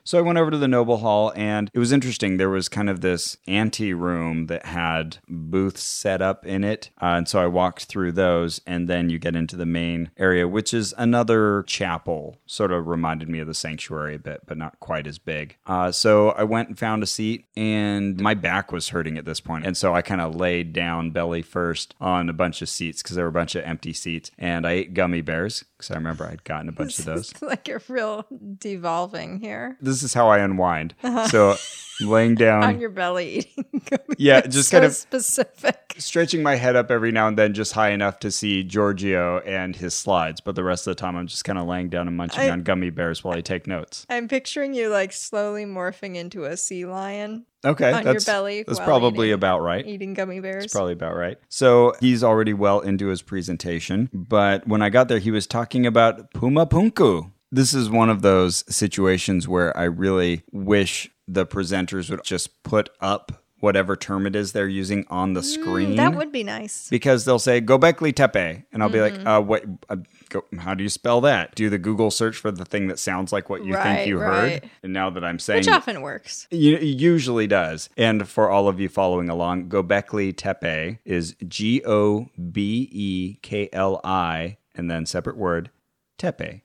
So I went over to the Noble Hall, and it was interesting. There was kind of this ante room that had booths set up in it. Uh, and so I walked through those, and then you get into the main area, which is another chapel. Sort of reminded me of the sanctuary a bit, but not quite as big. Uh, so I went and found a seat, and my back was hurting at this point. And so I kind of laid down belly first on a bunch of seats because there were a bunch of empty seats. And I ate gummy bears because I remember I'd gotten a bunch of those. Like a real devolving here. This is how I unwind. So laying down. On your belly eating. gummy Yeah, just So kind of- specific. stretching my head up every now and then just high enough to see Giorgio and his slides, but the rest of the time I'm just kind of laying down and munching I- on gummy bears while I take notes. I'm picturing you like slowly morphing into a sea lion Okay, on your belly that's probably eating- about right. eating gummy bears. That's probably about right. So he's already well into his presentation, but when I got there, he was talking about Puma Punku. This is one of those situations where I really wish the presenters would just put up whatever term it is they're using on the screen. Mm, that would be nice. because they'll say Gobekli Tepe, and I'll be Mm-hmm. like, uh, "What? Uh, go, how do you spell that?" Do the Google search for the thing that sounds like what you Right, think you right. heard. And now that I'm saying, Which often works. you, usually does. And for all of you following along, Gobekli Tepe is G O B E K L I, and then separate word Tepe.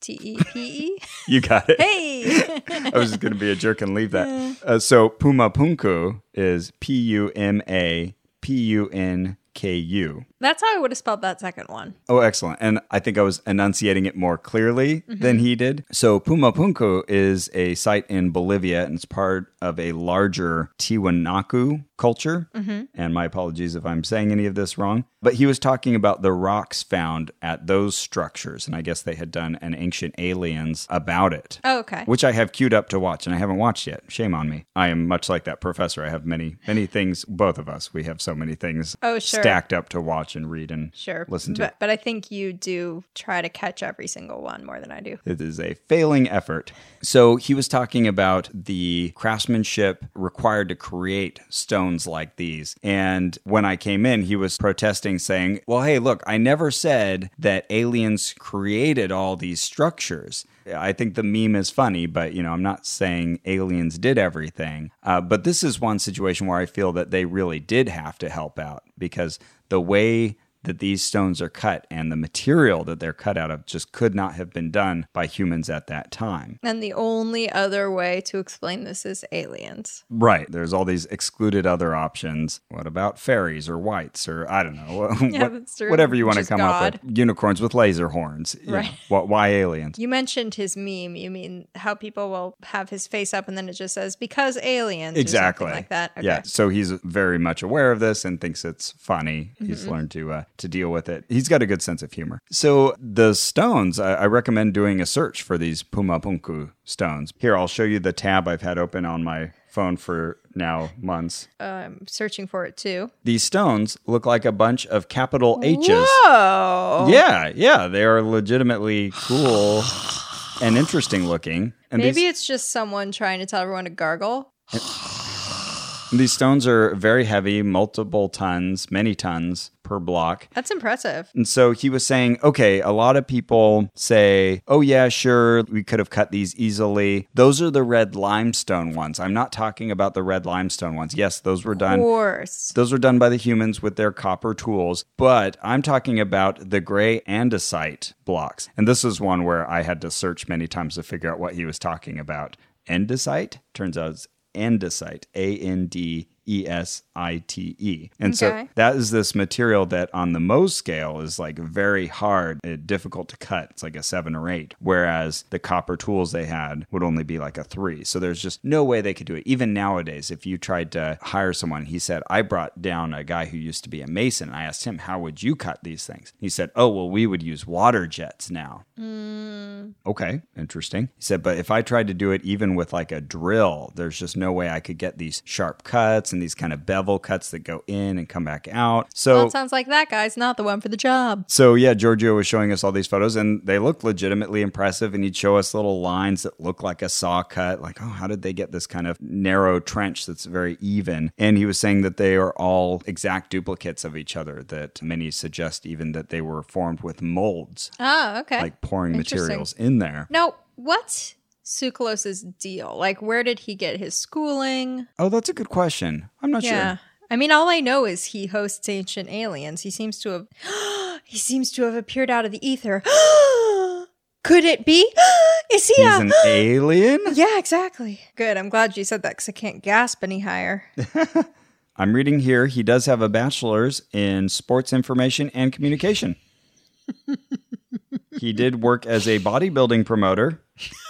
T E P E. You got it. Hey. I was just going to be a jerk and leave that. Uh, so Puma Punku is P U M A P U N K U. That's how I would have spelled that second one. Oh, excellent. And I think I was enunciating it more clearly than he did. So, Puma Punku is a site in Bolivia and it's part of a larger Tiwanaku culture. Mm-hmm. And my apologies if I'm saying any of this wrong. But he was talking about the rocks found at those structures. And I guess they had done an Ancient Aliens about it. Oh, okay. Which I have queued up to watch, and I haven't watched yet. Shame on me. I am much like that professor. I have many, many things. Both of us, we have so many things Oh, sure. Stacked up to watch and read and Sure. listen to. But, but I think you do try to catch every single one more than I do. It is a failing effort. So he was talking about the craftsmanship required to create stones like these. And when I came in, he was protesting, saying, Well, hey, look, I never said that aliens created all these structures. I think the meme is funny, but you know, I'm not saying aliens did everything. Uh, but this is one situation where I feel that they really did have to help out because the way that these stones are cut and the material that they're cut out of just could not have been done by humans at that time. And the only other way to explain this is aliens. Right. There's all these excluded other options. What about fairies or whites or I don't know. Yeah, what- that's true. Whatever you want to come God. up with. Unicorns with laser horns. You Right. know, wh- why aliens? You mentioned his meme. You mean how people will have his face up and then it just says because aliens exactly like that. Okay. Yeah, so he's very much aware of this and thinks it's funny. He's Mm-hmm. learned to uh, to deal with it. He's got a good sense of humor. So the stones, I, I recommend doing a search for these Puma Punku stones. Here, I'll show you the tab I've had open on my phone for now months. I'm searching for it too. These stones look like a bunch of capital H's. Whoa. Yeah, yeah, they are legitimately cool and interesting looking. And Maybe these, it's just someone trying to tell everyone to gargle. these stones are very heavy, multiple tons, many tons per block. That's impressive. And so he was saying, okay, a lot of people say, oh, yeah, sure, we could have cut these easily. Those are the red limestone ones. I'm not talking about the red limestone ones. Yes, those were done. Of course. Those were done by the humans with their copper tools, but I'm talking about the gray andesite blocks. And this is one where I had to search many times to figure out what he was talking about. Andesite? Turns out it's andesite, A N D E S I T E. And so that is this material that on the Mohs scale is like very hard, uh, difficult to cut. It's like a seven or eight, whereas the copper tools they had would only be like a three. So there's just no way they could do it. Even nowadays, if you tried to hire someone, he said, I brought down a guy who used to be a mason. And I asked him, How would you cut these things? He said, Oh, well, we would use water jets now. Okay, interesting. He said, but if I tried to do it even with like a drill, there's just no way I could get these sharp cuts and and these kind of bevel cuts that go in and come back out. So Well, it sounds like that guy's not the one for the job. so yeah, Giorgio was showing us all these photos, and they looked legitimately impressive. And he'd show us little lines that look like a saw cut, like oh, how did they get this kind of narrow trench that's very even? And he was saying that they are all exact duplicates of each other. That many suggest even that they were formed with molds, Oh, okay. like pouring materials in there. now, what's Tsoukalos's deal? Like, where did he get his schooling? Oh, that's a good question. I'm not sure. Yeah. sure. I mean, all I know is he hosts ancient aliens. He seems to have he seems to have appeared out of the ether. Could it be? Is he He's a an alien. Yeah, exactly. Good. I'm glad you said that because I can't gasp any higher. I'm reading here. He does have a bachelor's in sports information and communication. he did work as a bodybuilding promoter.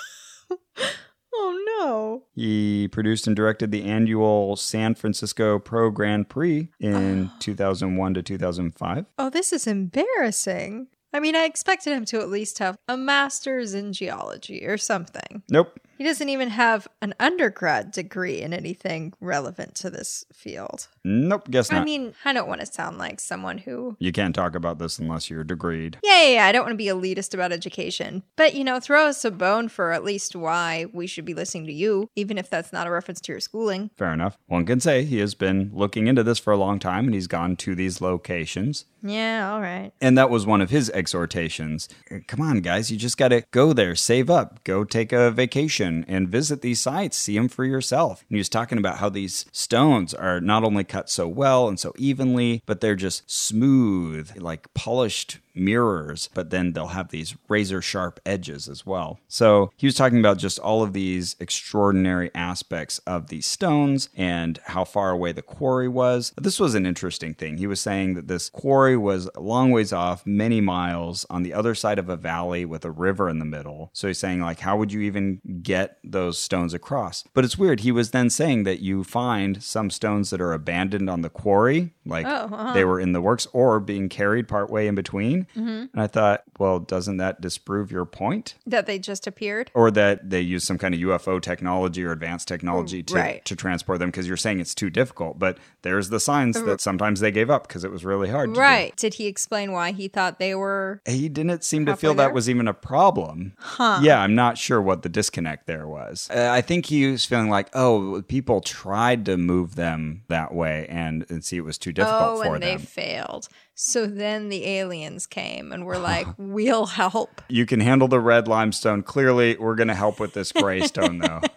oh. He produced and directed the annual San Francisco Pro Grand Prix in 2001 to 2005. Oh, this is embarrassing. I mean, I expected him to at least have a master's in geology or something. Nope. He doesn't even have an undergrad degree in anything relevant to this field. Nope. Guess not. I mean, I don't want to sound like someone who. you can't talk about this unless you're degreed. Yeah, yeah, yeah. I don't want to be elitist about education. But, you know, throw us a bone for at least why we should be listening to you, even if that's not a reference to your schooling. Fair enough. One can say he has been looking into this for a long time and he's gone to these locations. Yeah, all right. And that was one of his exhortations. Come on, guys, you just got to go there, save up, go take a vacation and visit these sites, see them for yourself. And he was talking about how these stones are not only cut so well and so evenly, but they're just smooth, like polished mirrors, but then they'll have these razor sharp edges as well. So he was talking about just all of these extraordinary aspects of these stones and how far away the quarry was. This was an interesting thing. He was saying that this quarry was a long ways off, many miles on the other side of a valley with a river in the middle. So he's saying, like, how would you even get those stones across? But it's weird. He was then saying that you find some stones that are abandoned on the quarry, like Oh, uh-huh. they were in the works or being carried partway in between. And I thought, well, doesn't that disprove your point? That they just appeared? Or that they use some kind of UFO technology or advanced technology to, Right. to transport them because you're saying it's too difficult. But there's the signs that sometimes they gave up because it was really hard. Right. Did he explain why he thought they were. He didn't seem to feel there? that was even a problem. Huh. Yeah, I'm not sure what the disconnect there was. Uh, I think he was feeling like, oh, people tried to move them that way and, and see it was too difficult Oh, for and they failed. So then the aliens came and were like, we'll help. You can handle the red limestone. Clearly, we're going to help with this gray stone, though.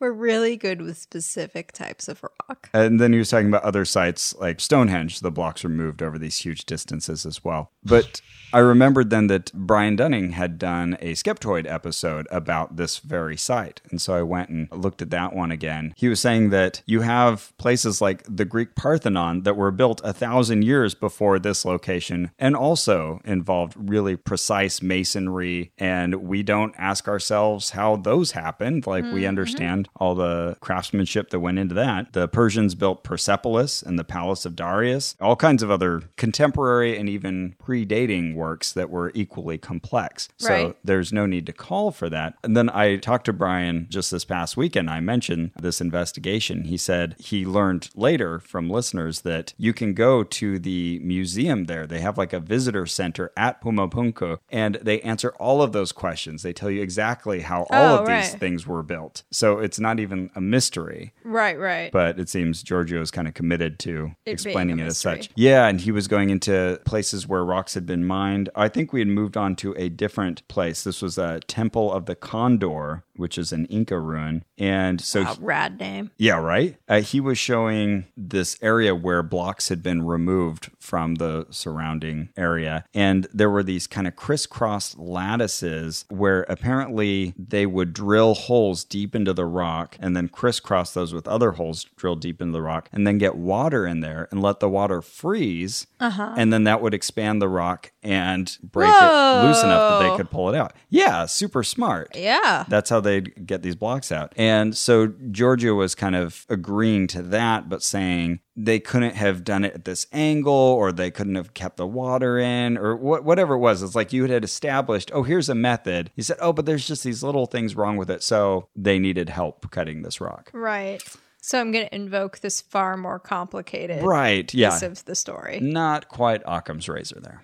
We're really good with specific types of rock. And then he was talking about other sites like Stonehenge. The blocks were moved over these huge distances as well. But I remembered then that Brian Dunning had done a Skeptoid episode about this very site. And so I went and looked at that one again. He was saying that you have places like the Greek Parthenon that were built a thousand years before this location and also involved really precise masonry. And we don't ask ourselves how those happened. Like we mm-hmm. understand all the craftsmanship that went into that. The Persians built Persepolis and the Palace of Darius, all kinds of other contemporary and even predating works that were equally complex. So Right. there's no need to call for that. And then I talked to Brian just this past weekend. I mentioned this investigation. He said he learned later from listeners that you can go to the museum there. They have like a visitor center at Pumapunku and they answer all of those questions. They tell you exactly how all Oh, of these things were built. So it's not even a mystery Right, right. but it seems Giorgio is kind of committed to It explaining it as such. Yeah, and he was going into places where rocks had been mined. I think we had moved on to a different place. This was a Temple of the Condor, which is an Inca ruin. And so Wow, rad name. yeah, right. Uh, he was showing this area where blocks had been removed from the surrounding area. And there were these kind of crisscross lattices where apparently they would drill holes deep into the rock and then crisscross those with other holes drilled deep into the rock and then get water in there and let the water freeze. Uh-huh. And then that would expand the rock and break it loose enough that they could pull it out. Yeah, super smart. Yeah. That's how they'd get these blocks out. And so Giorgio was kind of agreeing to that, but saying they couldn't have done it at this angle or they couldn't have kept the water in or wh- whatever it was. It's like you had established, oh, here's a method. He said, oh, but there's just these little things wrong with it. So they needed help cutting this rock. Right. So I'm going to invoke this far more complicated Right. Yeah. piece of the story. Not quite Occam's razor there.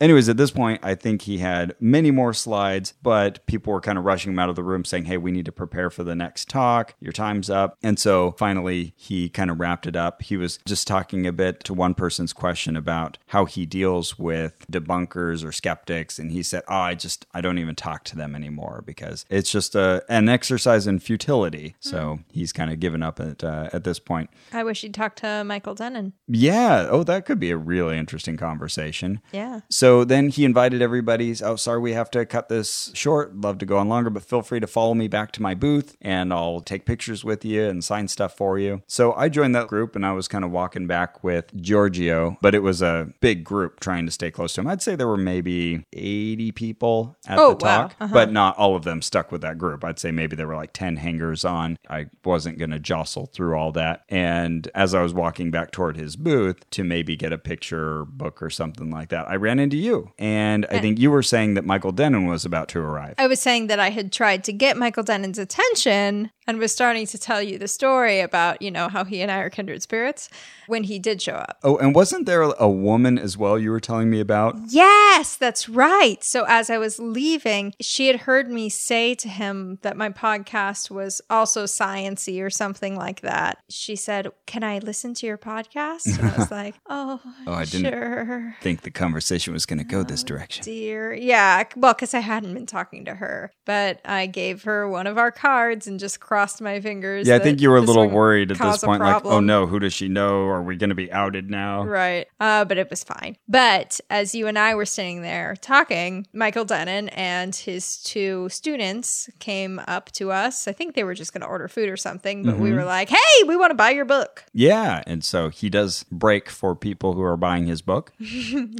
Anyways, at this point, I think he had many more slides, but people were kind of rushing him out of the room saying, hey, we need to prepare for the next talk. Your time's up. And so finally, he kind of wrapped it up. He was just talking a bit to one person's question about how he deals with debunkers or skeptics. And he said, oh, I just, I don't even talk to them anymore because it's just a, an exercise in futility. So mm. he's kind of given up at, uh, at this point. I wish you'd talk to Michael Dennin. Yeah. Oh, that could be a really interesting conversation. Yeah. So then he invited everybody. Oh, sorry, we have to cut this short. Love to go on longer, but feel free to follow me back to my booth and I'll take pictures with you and sign stuff for you. So I joined that group and I was kind of walking back with Giorgio, but it was a big group trying to stay close to him. I'd say there were maybe 80 people at Oh, the wow. talk, but not all of them stuck with that group. I'd say maybe there were like 10 hangers on. I wasn't going to jostle through all that. And as I was walking back toward his booth to maybe get a picture or book or something like that, I ran into you. And I think you were saying that Michael Dennin was about to arrive. I was saying that I had tried to get Michael Dennin's attention and was starting to tell you the story about, you know, how he and I are kindred spirits when he did show up. Oh, and wasn't there a woman as well you were telling me about? Yes, that's right. So as I was leaving, she had heard me say to him that my podcast was also sciency or something like that. She said, "Can I listen to your podcast?" And I was like, "Oh, Oh, I didn't- sure." think the conversation was going to go this oh, direction. Dear, yeah. Well, because I hadn't been talking to her, but I gave her one of our cards and just crossed my fingers. Yeah, I think you were a little worried at this point, like, oh no, who does she know? Are we going to be outed now? Right. Uh, but it was fine. But as you and I were sitting there talking, Michael Dennin and his two students came up to us. I think they were just going to order food or something, but Mm-hmm. we were like, hey, we want to buy your book. Yeah, and so he does break for people who are buying his book.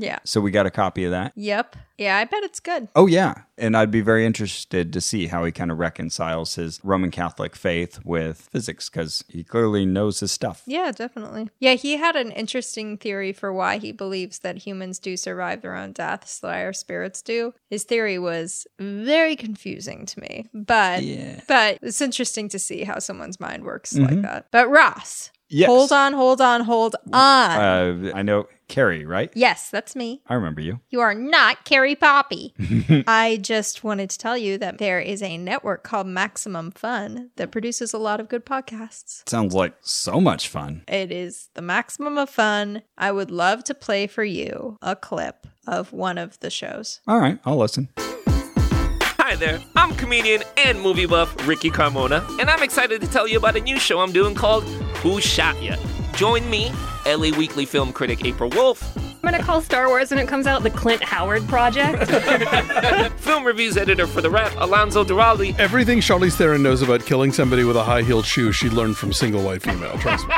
Yeah. So we got a copy of that. Yep. Yeah, I bet it's good. Oh, yeah. And I'd be very interested to see how he kind of reconciles his Roman Catholic faith with physics because he clearly knows his stuff. Yeah, definitely. Yeah, he had an interesting theory for why he believes that humans do survive their own deaths, that our spirits do. His theory was very confusing to me, but Yeah. but it's interesting to see how someone's mind works like that. But Ross, Yes. hold on, hold on, hold on. Uh, I know Carrie, right? yes, that's me. I remember you. You are not Carrie Poppy. I just wanted to tell you that there is a network called Maximum Fun that produces a lot of good podcasts. Sounds like so much fun. It is the maximum of fun. I would love to play for you a clip of one of the shows. All right, I'll listen. Hi there, I'm comedian and movie buff Ricky Carmona, and I'm excited to tell you about a new show I'm doing called Who Shot Ya? Join me, LA Weekly film critic April Wolfe, I'm gonna call Star Wars when it comes out the Clint Howard Project. film reviews editor for The Rep, Alonso Duralde, Everything Charlize Theron knows about killing somebody with a high heeled shoe, she learned from single white female. Trust me.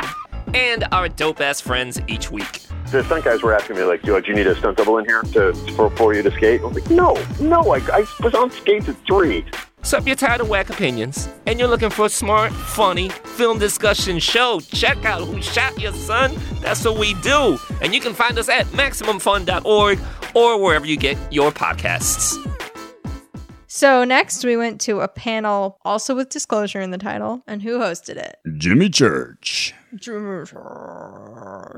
and our dope ass friends each week. the stunt guys were asking me like, "Do you need a stunt double in here to for, for you to skate?" I was like, "No, no, I, I was on skates at three. So if you're tired of whack opinions and you're looking for a smart, funny film discussion show, check out Who Shot Your Son. That's what we do. And you can find us at MaximumFun.org or wherever you get your podcasts. So, next we went to a panel also with disclosure in the title. And who hosted it? Jimmy Church. Jimmy,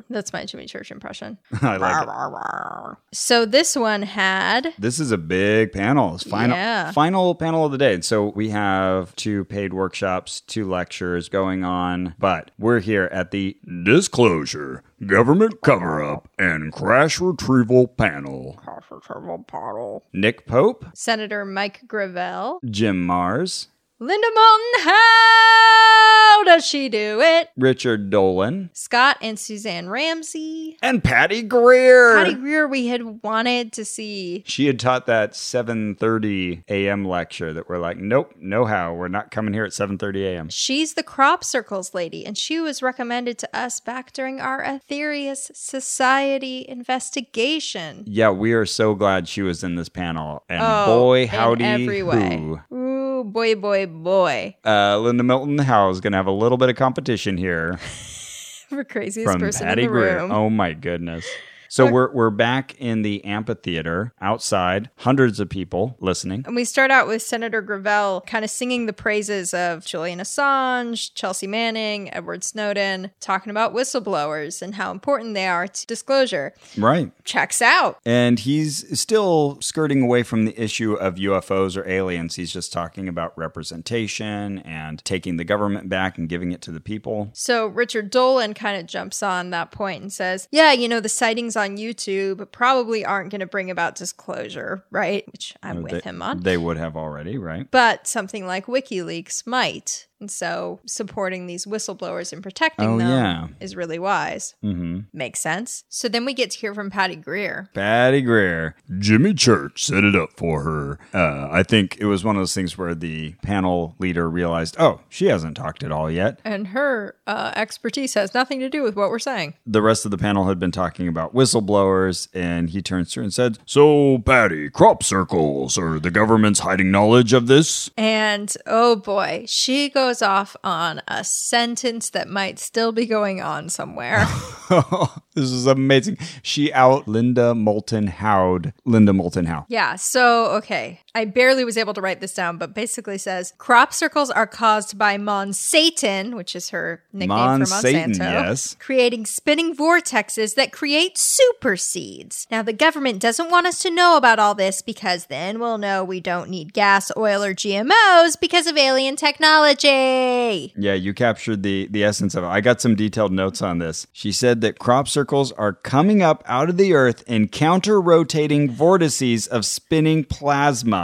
that's my Jimmy Church impression. I like it. So, this one had This is a big panel. It's final Yeah. final panel of the day. So we have two paid workshops, two lectures going on, but we're here at the Disclosure, Government Cover Up, and crash retrieval panel. Crash Retrieval panel. Nick Pope, Senator Mike Gravel, Jim Marrs, Linda Moulton. How does she do it? Richard Dolan, Scott and Suzanne Ramsey. and Patty Greer. Patty Greer, we had wanted to see. she had taught that 7:30 a.m. lecture that we're like, nope, no how. We're not coming here at 7:30 a.m. She's the crop circles lady, and she was recommended to us back during our Aetherius Society investigation. Yeah, we are so glad she was in this panel. And Oh, boy, in howdy, every way. Ooh, boy, boy, boy. Uh, Linda Moulton Howe is going to have a little bit of competition here For craziest from person Patty in the Greer. room. Oh my goodness. So we're we're back in the amphitheater outside, hundreds of people listening. And we start out with Senator Gravel kind of singing the praises of Julian Assange, Chelsea Manning, Edward Snowden, talking about whistleblowers and how important they are to disclosure. Right. Checks out. And he's still skirting away from the issue of UFOs or aliens. He's just talking about representation and taking the government back and giving it to the people. So Richard Dolan kind of jumps on that point and says, Yeah, you know, the sightings on YouTube probably aren't going to bring about disclosure, right? Which I'm with they, him on. They would have already, right? but something like WikiLeaks might. And so supporting these whistleblowers and protecting Oh, them yeah. is really wise. Mm-hmm. Makes sense. So then we get to hear from Patty Greer. Patty Greer. Jimmy Church set it up for her. Uh, I think it was one of those things where the panel leader realized, oh, she hasn't talked at all yet. And her uh, expertise has nothing to do with what we're saying. The rest of the panel had been talking about whistleblowers, and he turns to her and said, So, Patty, crop circles, are the government's hiding knowledge of this? And oh boy, she goes off on a sentence that might still be going on somewhere. this is amazing. She out Linda Moulton Howd. Linda Moulton Howe. yeah, so okay. I barely was able to write this down, but basically says crop circles are caused by Monsatan, which is her nickname for Monsatan, Monsanto, yes. creating spinning vortexes that create super seeds. Now, the government doesn't want us to know about all this because then we'll know we don't need gas, oil, or GMOs because of alien technology. Yeah, you captured the the essence of it. I got some detailed notes on this. She said that crop circles are coming up out of the earth in counter-rotating vortices of spinning plasma.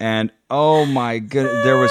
And oh my goodness, there was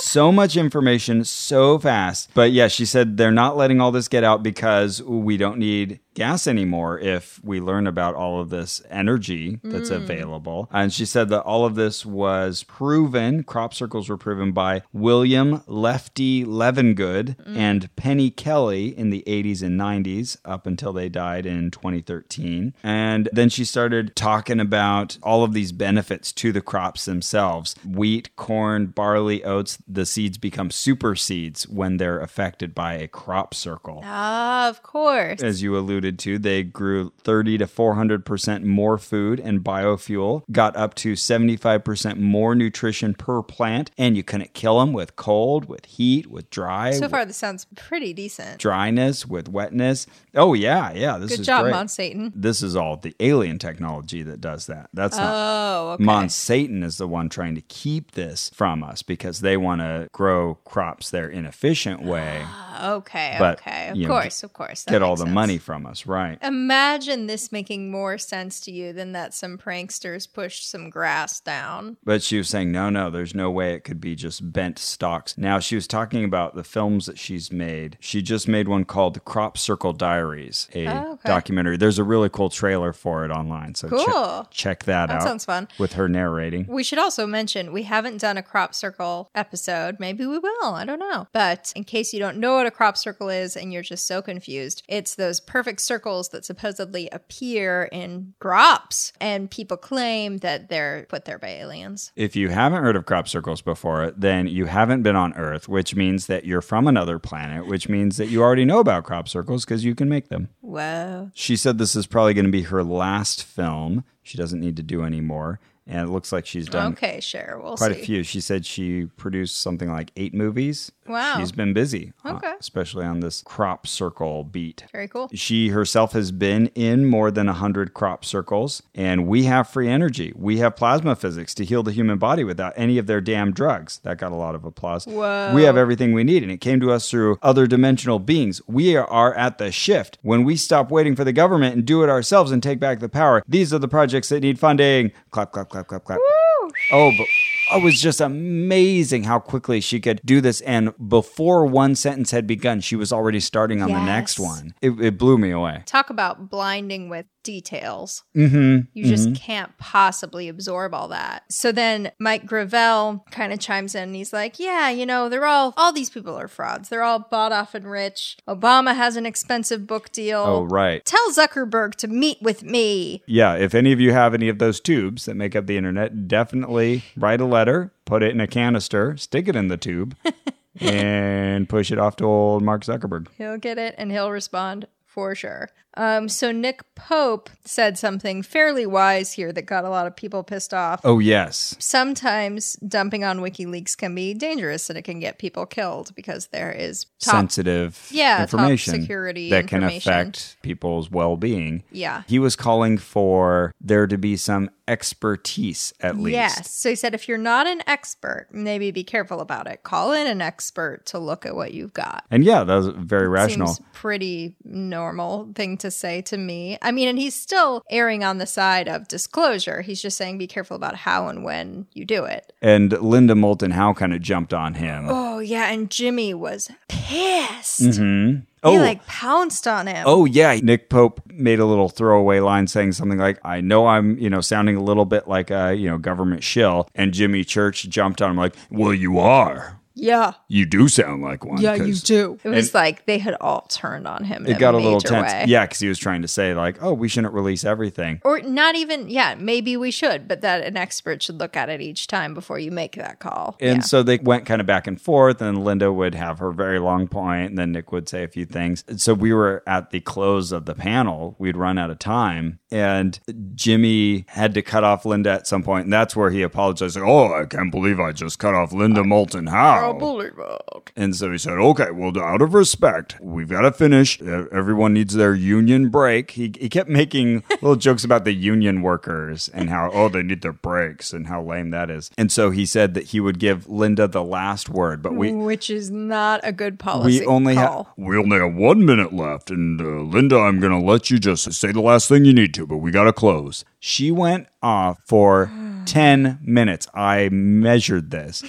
so much information so fast. But yeah, she said they're not letting all this get out because we don't need gas anymore if we learn about all of this energy that's mm. available. And she said that all of this was proven, crop circles were proven by William Lefty Levengood mm. and Penny Kelly in the 80s and 90s up until they died in 2013. And then she started talking about all of these benefits to the crops themselves. Wheat, corn, barley, oats, the seeds become super seeds when they're affected by a crop circle Ah, of course. as you alluded to, they grew 30 to 400% more food and biofuel, got up to 75% more nutrition per plant, and you couldn't kill them with cold, with heat, with dry, So far, this sounds pretty decent. dryness, with wetness. Oh, yeah, yeah. This Good is job, great. Monsatan. This is all the alien technology that does that. That's not. Oh, okay. Monsatan is the one trying to keep this from us because they want to grow crops their inefficient way, Okay, But, okay. Of you know, course, of course. That get all the sense. money from us, right? Imagine this making more sense to you than that some pranksters pushed some grass down. But she was saying, no, no, there's no way it could be just bent stalks. Now, she was talking about the films that she's made. She just made one called The Crop Circle Diaries, a Oh, okay. documentary. There's a really cool trailer for it online. So check- Cool. check, that, That out. sounds fun. With her narrating. We should also mention we haven't done a crop circle episode. Maybe we will. I don't know. But in case you don't know what a crop circle is and you're just so confused, it's those perfect circles that supposedly appear in crops. And people claim that they're put there by aliens. If you haven't heard of crop circles before, then you haven't been on Earth, which means that you're from another planet, which means that you already know about crop circles because you can make them. Whoa. She said this is probably going to be her last film. She doesn't need to do any more. And it looks like she's done Okay, sure. We'll quite see. a few. She said she produced something like eight movies. Wow. She's been busy, uh, Okay. especially on this crop circle beat. Very cool. She herself has been in more than 100 crop circles, and we have free energy. We have plasma physics to heal the human body without any of their damn drugs. That got a lot of applause. Whoa. We have everything we need, and it came to us through other dimensional beings. We are at the shift. When we stop waiting for the government and do it ourselves and take back the power, these are the projects that need funding. Clap, clap, clap, clap, clap. Woo. Oh, but it was just amazing how quickly she could do this. And before one sentence had begun, she was already starting on the next one. It, it blew me away. Talk about blinding with details. Mm-hmm. You just can't possibly absorb all that. So then Mike Gravel kind of chimes in and he's like, Yeah, you know, they're all, all these people are frauds. They're all bought off and rich. Obama has an expensive book deal. Oh, right. Tell Zuckerberg to meet with me. Yeah, if any of you have any of those tubes that make up the internet, definitely write a letter, put it in a canister, stick it in the tube, and push it off to old Mark Zuckerberg. He'll get it and he'll respond for sure. Um, so Nick Pope said something fairly wise here that got a lot of people pissed off. Oh, yes. Sometimes dumping on WikiLeaks can be dangerous and it can get people killed because there is top Sensitive Yeah, top information security that can affect people's well being. Yeah. He was calling for there to be some expertise at least. Yes. So he said if you're not an expert, maybe be careful about it. Call in an expert to look at what you've got. And yeah, that was very rational. Seems pretty normal thing to say to me. I mean, and he's still erring on the side of disclosure. He's just saying be careful about how and when you do it. And Linda Moulton Howe kind of jumped on him. Oh yeah, and Jimmy was pissed. Mhm. He Oh, like pounced on him. Oh yeah, Nick Pope made a little throwaway line saying something like, "I know I'm, you know, sounding a little bit like a, you know, government shill." And Jimmy Church jumped on him like, "Well, you are. Yeah. You do sound like one." 'cause-" do. It was And- like they had all turned on him. In It got a little major tense. way. Yeah, because he was trying to say like, "Oh, we shouldn't release everything." Or not even, yeah, maybe we should, but that an expert should look at it each time before you make that call. And yeah. so they went kind of back and forth, and Linda would have her very long point, and then Nick would say a few things. And so we were at the close of the panel. We'd run out of time, and Jimmy had to cut off Linda at some point, and that's where he apologized. Like, oh, I can't believe I just cut off Linda Moulton Howe. And so he said, okay, well, out of respect, we've got to finish. Everyone needs their union break. He, he kept making little jokes about the union workers and how, oh, they need their breaks and how lame that is. And so he said that he would give Linda the last word, but we. Which is not a good policy We only have we only have one minute left, and uh, Linda, I'm gonna let you just say the last thing you need to, but we gotta close. She went off for ten minutes. I measured this.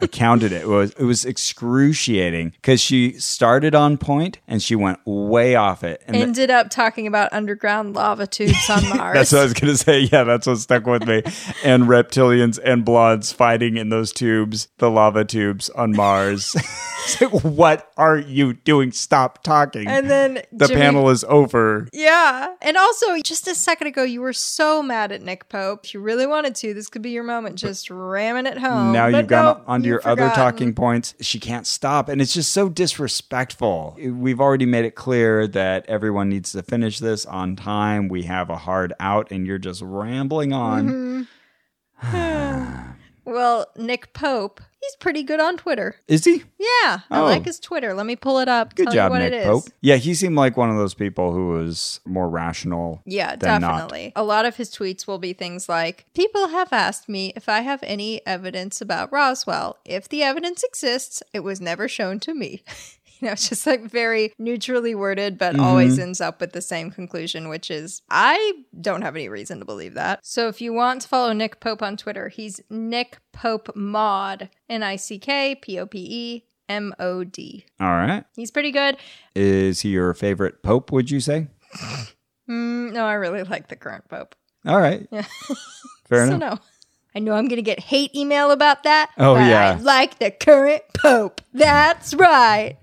I counted it. It was it was excruciating because she started on point and she went way off it. And Ended up talking about underground lava tubes on Mars. that's what I was gonna say. Yeah, that's what stuck with me. and reptilians and bloods fighting in those tubes, the lava tubes on Mars. It's like, what are you doing? Stop talking. and then the Jimmy- panel is over. Yeah. And also, just a second ago, you were so mad at Nick Pope. If you really wanted to, this could be your moment just ramming it home. now But you've gone nope, onto your you've other talking points. She can't stop. And it's just so disrespectful. We've already made it clear that everyone needs to finish this on time. We have a hard out, and you're just rambling on. Mm-hmm. Well, Nick Pope, he's pretty good on Twitter. Is he? Yeah, I Oh. like his Twitter. Let me pull it up. Good tell job, you what Nick it is. Pope. Yeah, he seemed like one of those people who was more rational. Yeah, than not. definitely. A lot of his tweets will be things like People have asked me if I have any evidence about Roswell. If the evidence exists, it was never shown to me. you know, it's just like very neutrally worded, but always ends up with the same conclusion, which is I don't have any reason to believe that. So if you want to follow Nick Pope on Twitter, he's Nick Pope Mod, N I C K P O P E M O D. All right. He's pretty good. Is he your favorite pope, would you say? Mm, no, I really like the current Pope. All right. Yeah. Fair so enough. no. I know I'm going to get hate email about that. Oh, yeah. I like the current pope. That's right.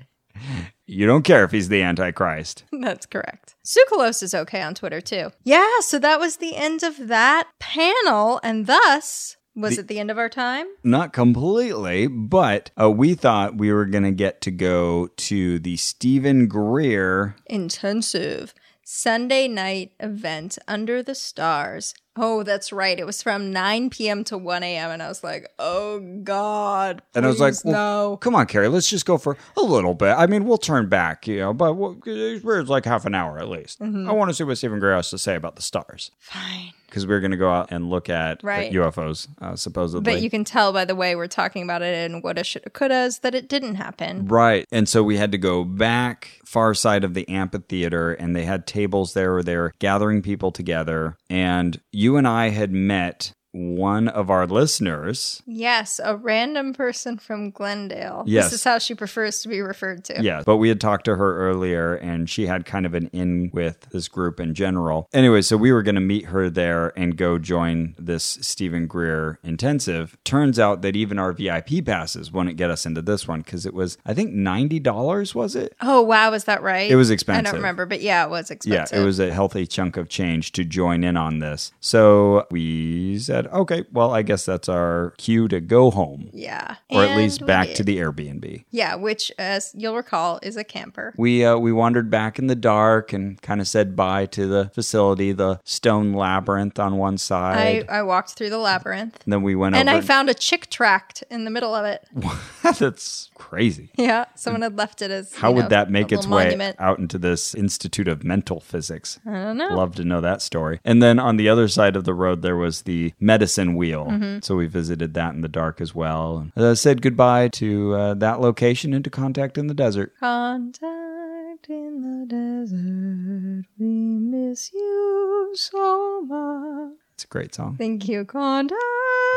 You don't care if he's the Antichrist. That's correct. Tsoukalos is okay on Twitter too. Yeah, so that was the end of that panel, and thus was it the end of our time? Not completely, but uh, we thought we were going to get to go to the Stephen Greer. Intensive Sunday night event under the stars. Oh, that's right. It was from 9 p.m. to 1 a.m. And I was like, oh, God. And I was like, well, no. come on, Carrie, let's just go for a little bit. I mean, we'll turn back, you know, but we'll, it's like half an hour at least. Mm-hmm. I want to see what Stephen Greer has to say about the stars Fine. Because we're going to go out and look at Right. UFOs, uh, supposedly. But you can tell by the way we're talking about it and woulda, shoulda, couldas that it didn't happen. Right. And so we had to go back far side of the amphitheater and they had tables there where they were gathering people together. And you and I had met one of our listeners. Yes, a random person from Glendale. Yes. This is how she prefers to be referred to. Yeah, but we had talked to her earlier and she had kind of an in with this group in general. Anyway, so we were going to meet her there and go join this Stephen Greer intensive. Turns out that even our VIP passes wouldn't get us into this one because it was, I think, $90, was it? Oh, wow. Is that right? It was expensive. I don't remember, but yeah, it was expensive. Yeah, it was a healthy chunk of change to join in on this. So we said, said, okay, well, I guess that's our cue to go home. Yeah. Or at least back did. to the Airbnb. Yeah, which, as you'll recall, is a camper. We uh, we wandered back in the dark and kind of said bye to the facility, the stone labyrinth on one side. I walked through the labyrinth. and then we went And. I found a chick tract in the middle of it. that's crazy. Yeah, someone had left it as. How you would that make its way monument. out into this Institute of Mental Physics? I don't know. Love to know that story. And then on the other side of the road, there was the medicine wheel. Mm-hmm. So we visited that in the dark as well. And uh, said goodbye to uh, that location and to contact in the desert. Contact in the desert, we miss you so much. It's a great song. Thank you, Contact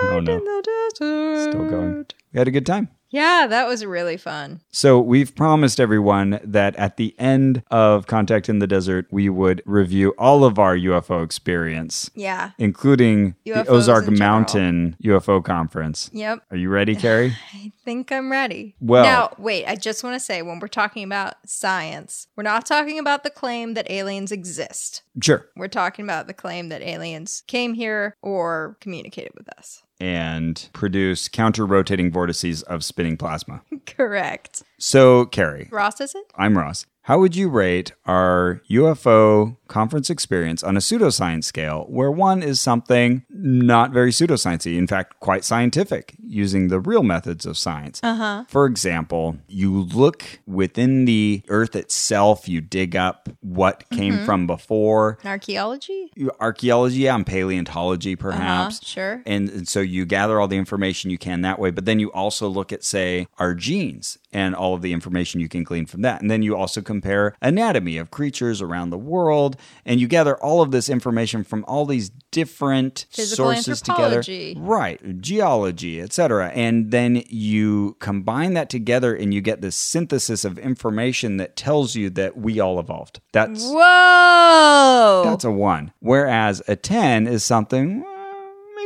Oh, no. in the desert. Still going. We had a good time. Yeah, that was really fun. So we've promised everyone that at the end of Contact in the Desert, we would review all of our UFO experience, Yeah. including the Ozark in. Mountain UFO conference. Yep. Are you ready, Carrie? I think I'm ready. Well- now, wait, I just want to say when we're talking about science, we're not talking about the claim that aliens exist. sure. We're talking about the claim that aliens came here or communicated with us. And produce counter rotating vortices of spinning plasma. Correct. So, Carrie, Ross, is it? I'm Ross. How would you rate our UFO conference experience on a pseudoscience scale, where one is something not very pseudosciencey, in fact, quite scientific, using the real methods of science? Uh-huh. For example, you look within the Earth itself, you dig up what came from before. Archaeology? Archaeology, yeah, and paleontology, perhaps. Uh-huh, sure. And, and so you gather all the information you can that way, but then you also look at, say, our genes and all of the information you can glean from that. And then you also compare anatomy of creatures around the world, and you gather all of this information from all these different Physical sources together. Right, geology, etc. And then you combine that together and you get this synthesis of information that tells you that we all evolved. That's Whoa! that's a one. Whereas a 10 is something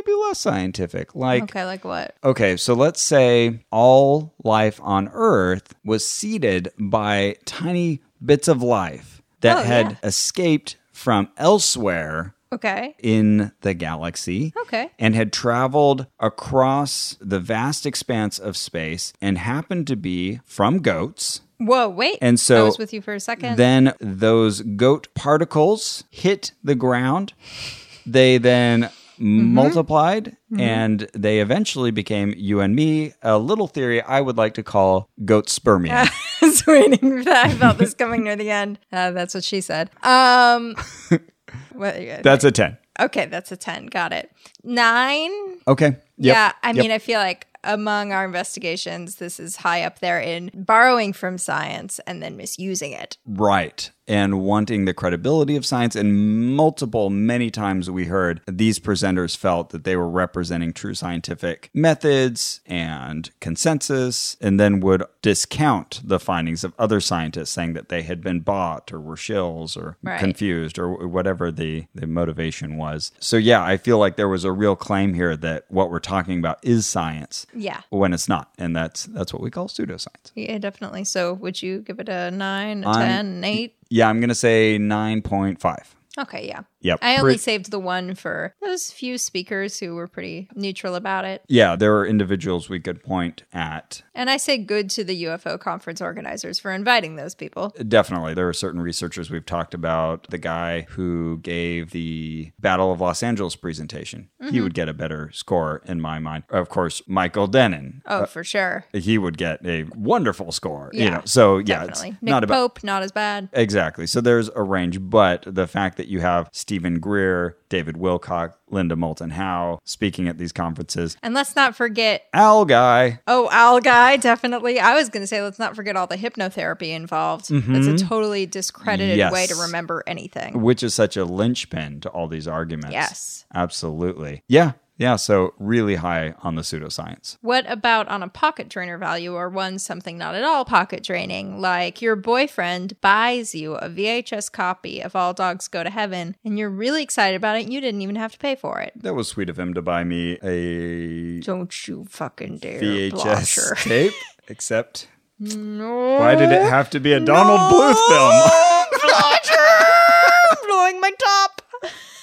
maybe less scientific. Like, okay, like what? okay, so let's say all life on Earth was seeded by tiny bits of life that Oh, had yeah. escaped from elsewhere Okay. in the galaxy. Okay. And had traveled across the vast expanse of space and happened to be from goats. Whoa, wait. And so I was with you for a second. Then those goat particles hit the ground. They then Mm-hmm. multiplied and they eventually became you and me, a little theory I would like to call goat spermia. I was waiting for that. I felt this coming near the end. Uh, that's what she said. Um, what, That's a 10. okay. That's a ten. Got it. Nine. Okay. Yep. Yeah. I Yep. mean, I feel like among our investigations, this is high up there in borrowing from science and then misusing it. Right. And wanting the credibility of science. And multiple, many times we heard these presenters felt that they were representing true scientific methods and consensus, and then would discount the findings of other scientists, saying that they had been bought or were shills or Right. confused or whatever the, the motivation was. So, yeah, I feel like there was a real claim here that what we're talking about is science Yeah. when it's not. And that's, that's what we call pseudoscience. Yeah, definitely. So, would you give it a nine, a I'm- ten, an eight? Yeah, I'm going to say 9.5. Okay, yeah. Yep. I only Pre- saved the one for those few speakers who were pretty neutral about it. Yeah, there are individuals we could point at. And I say good to the UFO conference organizers for inviting those people. Definitely. There are certain researchers we've talked about. The guy who gave the Battle of Los Angeles presentation, Mm-hmm. he would get a better score in my mind. Of course, Michael Dennin. Oh, for sure. He would get a wonderful score. You Yeah, know, so yeah, Definitely. Nick not about Pope, not as bad. Exactly. So there's a range, but the fact that you have Stephen Greer, David Wilcock, Linda Moulton Howe speaking at these conferences, And let's not forget Owl Guy, Oh, Owl Guy, definitely. I was going to say, let's not forget all the hypnotherapy involved. That's a totally discredited Mm-hmm. Yes. way to remember anything. which is such a linchpin to all these arguments. Yes. Absolutely. Yeah. Yeah. So really high on the pseudoscience. What about on a pocket drainer value or one something not at all pocket draining? Like your boyfriend buys you a VHS copy of All Dogs Go to Heaven and you're really excited about it. And you didn't even have to pay for it. That was sweet of him to buy me a Don't you fucking dare. VHS Blosher. tape. Except, No. why did it have to be a Donald Bluth film? I'm blowing my top.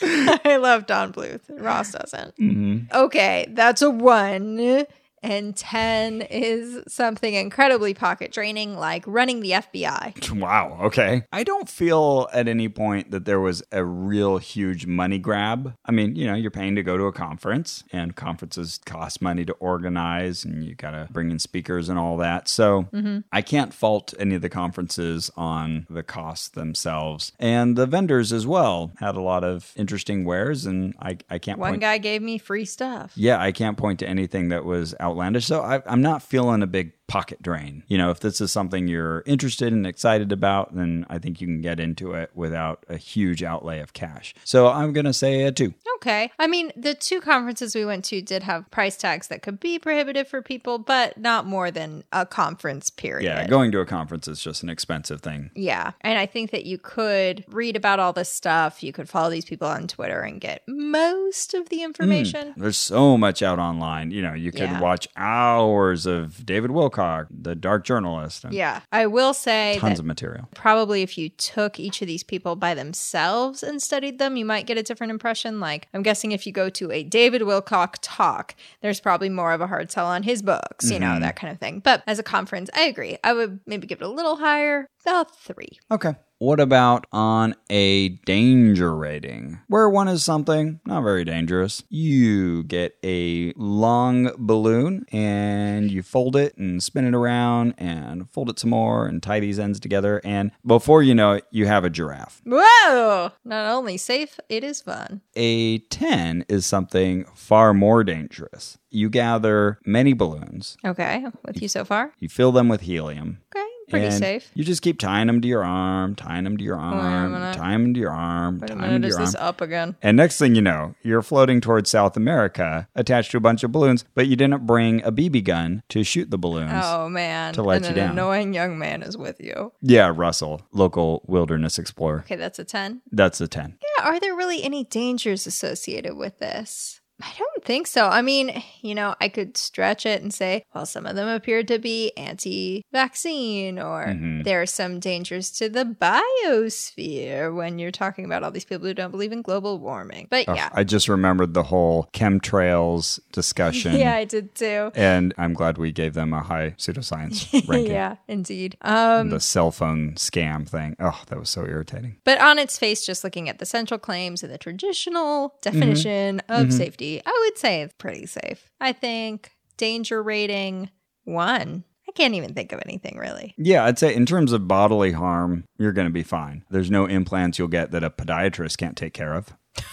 I love Don Bluth. Ross doesn't. Mm-hmm. Okay, that's a one. And 10 is something incredibly pocket draining, like running the FBI. Wow. Okay. I don't feel at any point that there was a real huge money grab. I mean, you know, you're paying to go to a conference, and conferences cost money to organize, and you got to bring in speakers and all that. So mm-hmm. I can't fault any of the conferences on the costs themselves. And the vendors as well had a lot of interesting wares, and I, I can't One point. guy gave me free stuff. Yeah, I can't point to anything that was outlandish. So I, I'm not feeling a big pocket drain. You know, if this is something you're interested and excited about, then I think you can get into it without a huge outlay of cash. So I'm going to say a two. Okay. I mean, the two conferences we went to did have price tags that could be prohibitive for people, but not more than a conference period. Yeah, going to a conference is just an expensive thing. Yeah. And I think that you could read about all this stuff. You could follow these people on Twitter and get most of the hmm. information. There's so much out online. You know, you could Yeah. watch hours of David Wilcock, the dark journalist, and Yeah. I will say tons of material. probably if you took each of these people by themselves and studied them, you might get a different impression. Like, I'm guessing if you go to a David Wilcock talk, there's probably more of a hard sell on his books, you know, mm-hmm. that kind of thing. But as a conference, I agree. I would maybe give it a little higher, a three. Okay. What about on a danger rating? Where one is something not very dangerous. You get a long balloon and you fold it and spin it around and fold it some more and tie these ends together. And before you know it, you have a giraffe. Whoa! Not only safe, it is fun. A 10 is something far more dangerous. You gather many balloons, Okay, with you so far? you fill them with helium. Okay, pretty and safe. You just keep tying them to your arm, tying them to your arm, minute. tying them to your arm, tying them to your arm. this up again? And next thing you know, you're floating towards South America, attached to a bunch of balloons, but you didn't bring a BB gun to shoot the balloons. Oh man, to let and you an down. annoying young man is with you. Yeah, Russell, local wilderness explorer. Okay, that's a ten. That's a 10. Yeah, are there really any dangers associated with this? I don't think so. I mean, you know, I could stretch it and say, well, some of them appeared to be anti vaccine, or Mhm. there are some dangers to the biosphere when you're talking about all these people who don't believe in global warming. But Oh, yeah. I just remembered the whole chemtrails discussion. yeah, I did too. And I'm glad we gave them a high pseudoscience ranking. yeah, indeed. Um, The cell phone scam thing. Oh, that was so irritating. But on its face, just looking at the central claims and the traditional definition of safety, I would say it's pretty safe. I think danger rating one. I can't even think of anything really. Yeah, I'd say in terms of bodily harm, you're going to be fine. There's no implants you'll get that a podiatrist can't take care of.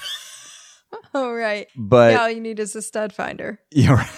Oh, right. But all you need is a stud finder. Yeah, right.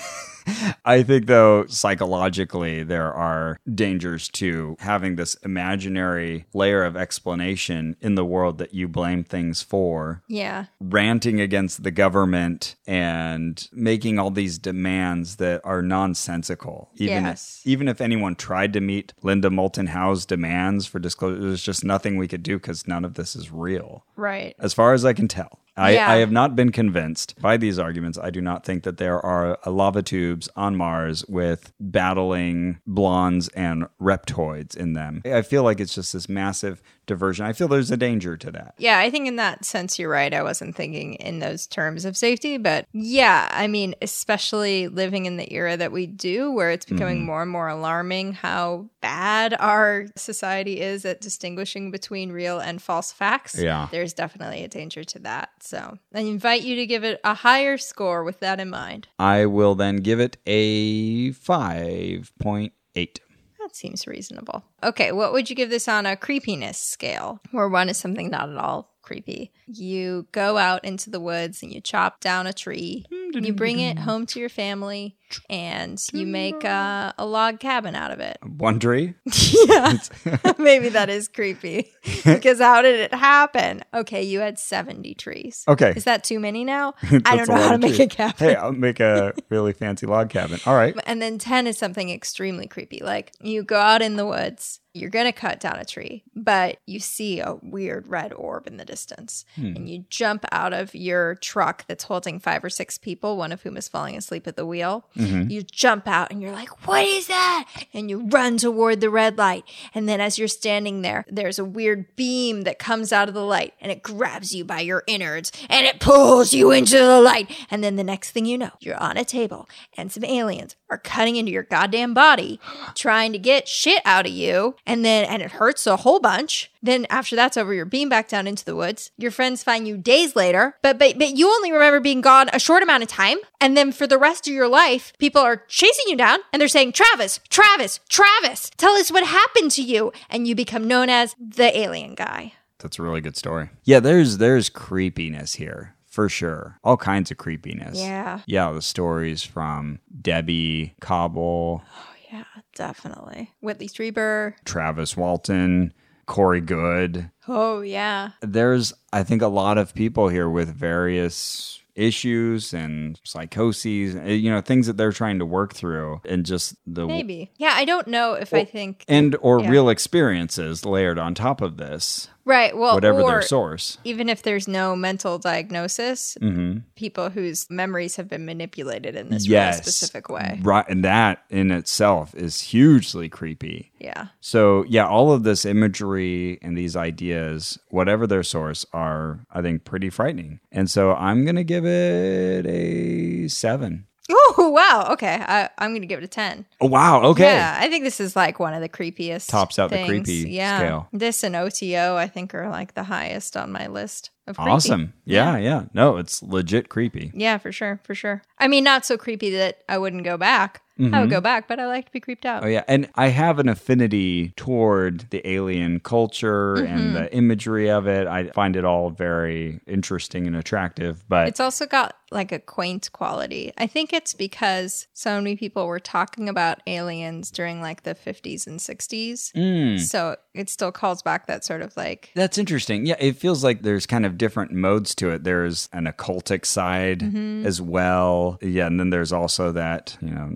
I think though psychologically there are dangers to having this imaginary layer of explanation in the world that you blame things for, Yeah. ranting against the government and making all these demands that are nonsensical. Even Yes. if, even if anyone tried to meet Linda Moulton Howe's demands for disclosure, there's just nothing we could do because none of this is real Right. as far as I can tell. I, Yeah. I have not been convinced by these arguments. I do not think that there are uh, lava tubes on Mars with battling blondes and reptoids in them. I feel like it's just this massive diversion. I feel there's a danger to that. Yeah, I think in that sense you're right. I wasn't thinking in those terms of safety, but yeah, I mean, especially living in the era that we do where it's becoming Mm-hmm. more and more alarming how bad our society is at distinguishing between real and false facts. Yeah. There's definitely a danger to that. So, I invite you to give it a higher score with that in mind. I will then give it a 5.8. That seems reasonable. Okay, what would you give this on a creepiness scale? Where one is something not at all creepy. You go out into the woods and you chop down a tree. Hmm, you bring it home to your family and you make uh, a log cabin out of it. One tree? yeah. Maybe that is creepy. because how did it happen? Okay, you had 70 trees. Okay. Is that too many now? I don't know how to of make trees. a cabin. Hey, I'll make a really fancy log cabin. All right. And then 10 is something extremely creepy. Like you go out in the woods, you're going to cut down a tree, but you see a weird red orb in the distance. And you jump out of your truck that's holding five or six people, one of whom is falling asleep at the wheel. Mm-hmm. You jump out and you're like, What is that? And you run toward the red light. And then as you're standing there, there's a weird beam that comes out of the light and it grabs you by your innards and it pulls you into the light. And then the next thing you know, you're on a table and some aliens are cutting into your goddamn body, trying to get shit out of you. And then, and it hurts a whole bunch. Then after that's over, you're beamed back down into the woods. Your friends find you days later, but, but, but you only remember being gone a short amount of time. And then for the rest of your life, people are chasing you down and they're saying, Travis, Travis, Travis, tell us what happened to you. And you become known as the alien guy. That's a really good story. Yeah, there's there's creepiness here for sure. All kinds of creepiness. Yeah. Yeah, the stories from Debbie Kauble, Oh Yeah, definitely. Whitley Strieber. Travis Walton, Corey Goode. Oh, yeah. There's I think a lot of people here with various issues and psychoses, eh, you know, things that they're trying to work through and just the Maybe. Yeah, I don't know if I think. and or Yeah. real experiences layered on top of this, Right. Well, whatever their source. even if there's no mental diagnosis, Mhm. people whose memories have been manipulated in this Yes. really specific way. Right, and that in itself is hugely creepy. Yeah. So, yeah, all of this imagery and these ideas, whatever their source, are, I think, pretty frightening. And so I'm going to give it a seven. Oh, wow. Okay. I, I'm going to give it a 10. Oh, wow. Okay. Yeah. I think this is like one of the creepiest. Tops out the things. creepy yeah. scale. This and OTO, I think, are like the highest on my list of creepy. Awesome. Yeah, yeah. No, it's legit creepy. Yeah, for sure. For sure. I mean, not so creepy that I wouldn't go back. I would go back, but I like to be creeped out. Mm-hmm. Oh, yeah. And I have an affinity toward the alien culture Mm-hmm. and the imagery of it. I find it all very interesting and attractive. But It's also got like a quaint quality. I think it's because so many people were talking about aliens during like the 50s and 60s. Mm. So it still calls back that sort of like, That's interesting. Yeah, it feels like there's kind of different modes to it. There's an occultic side Mm-hmm. as well. Yeah, and then there's also that, you know,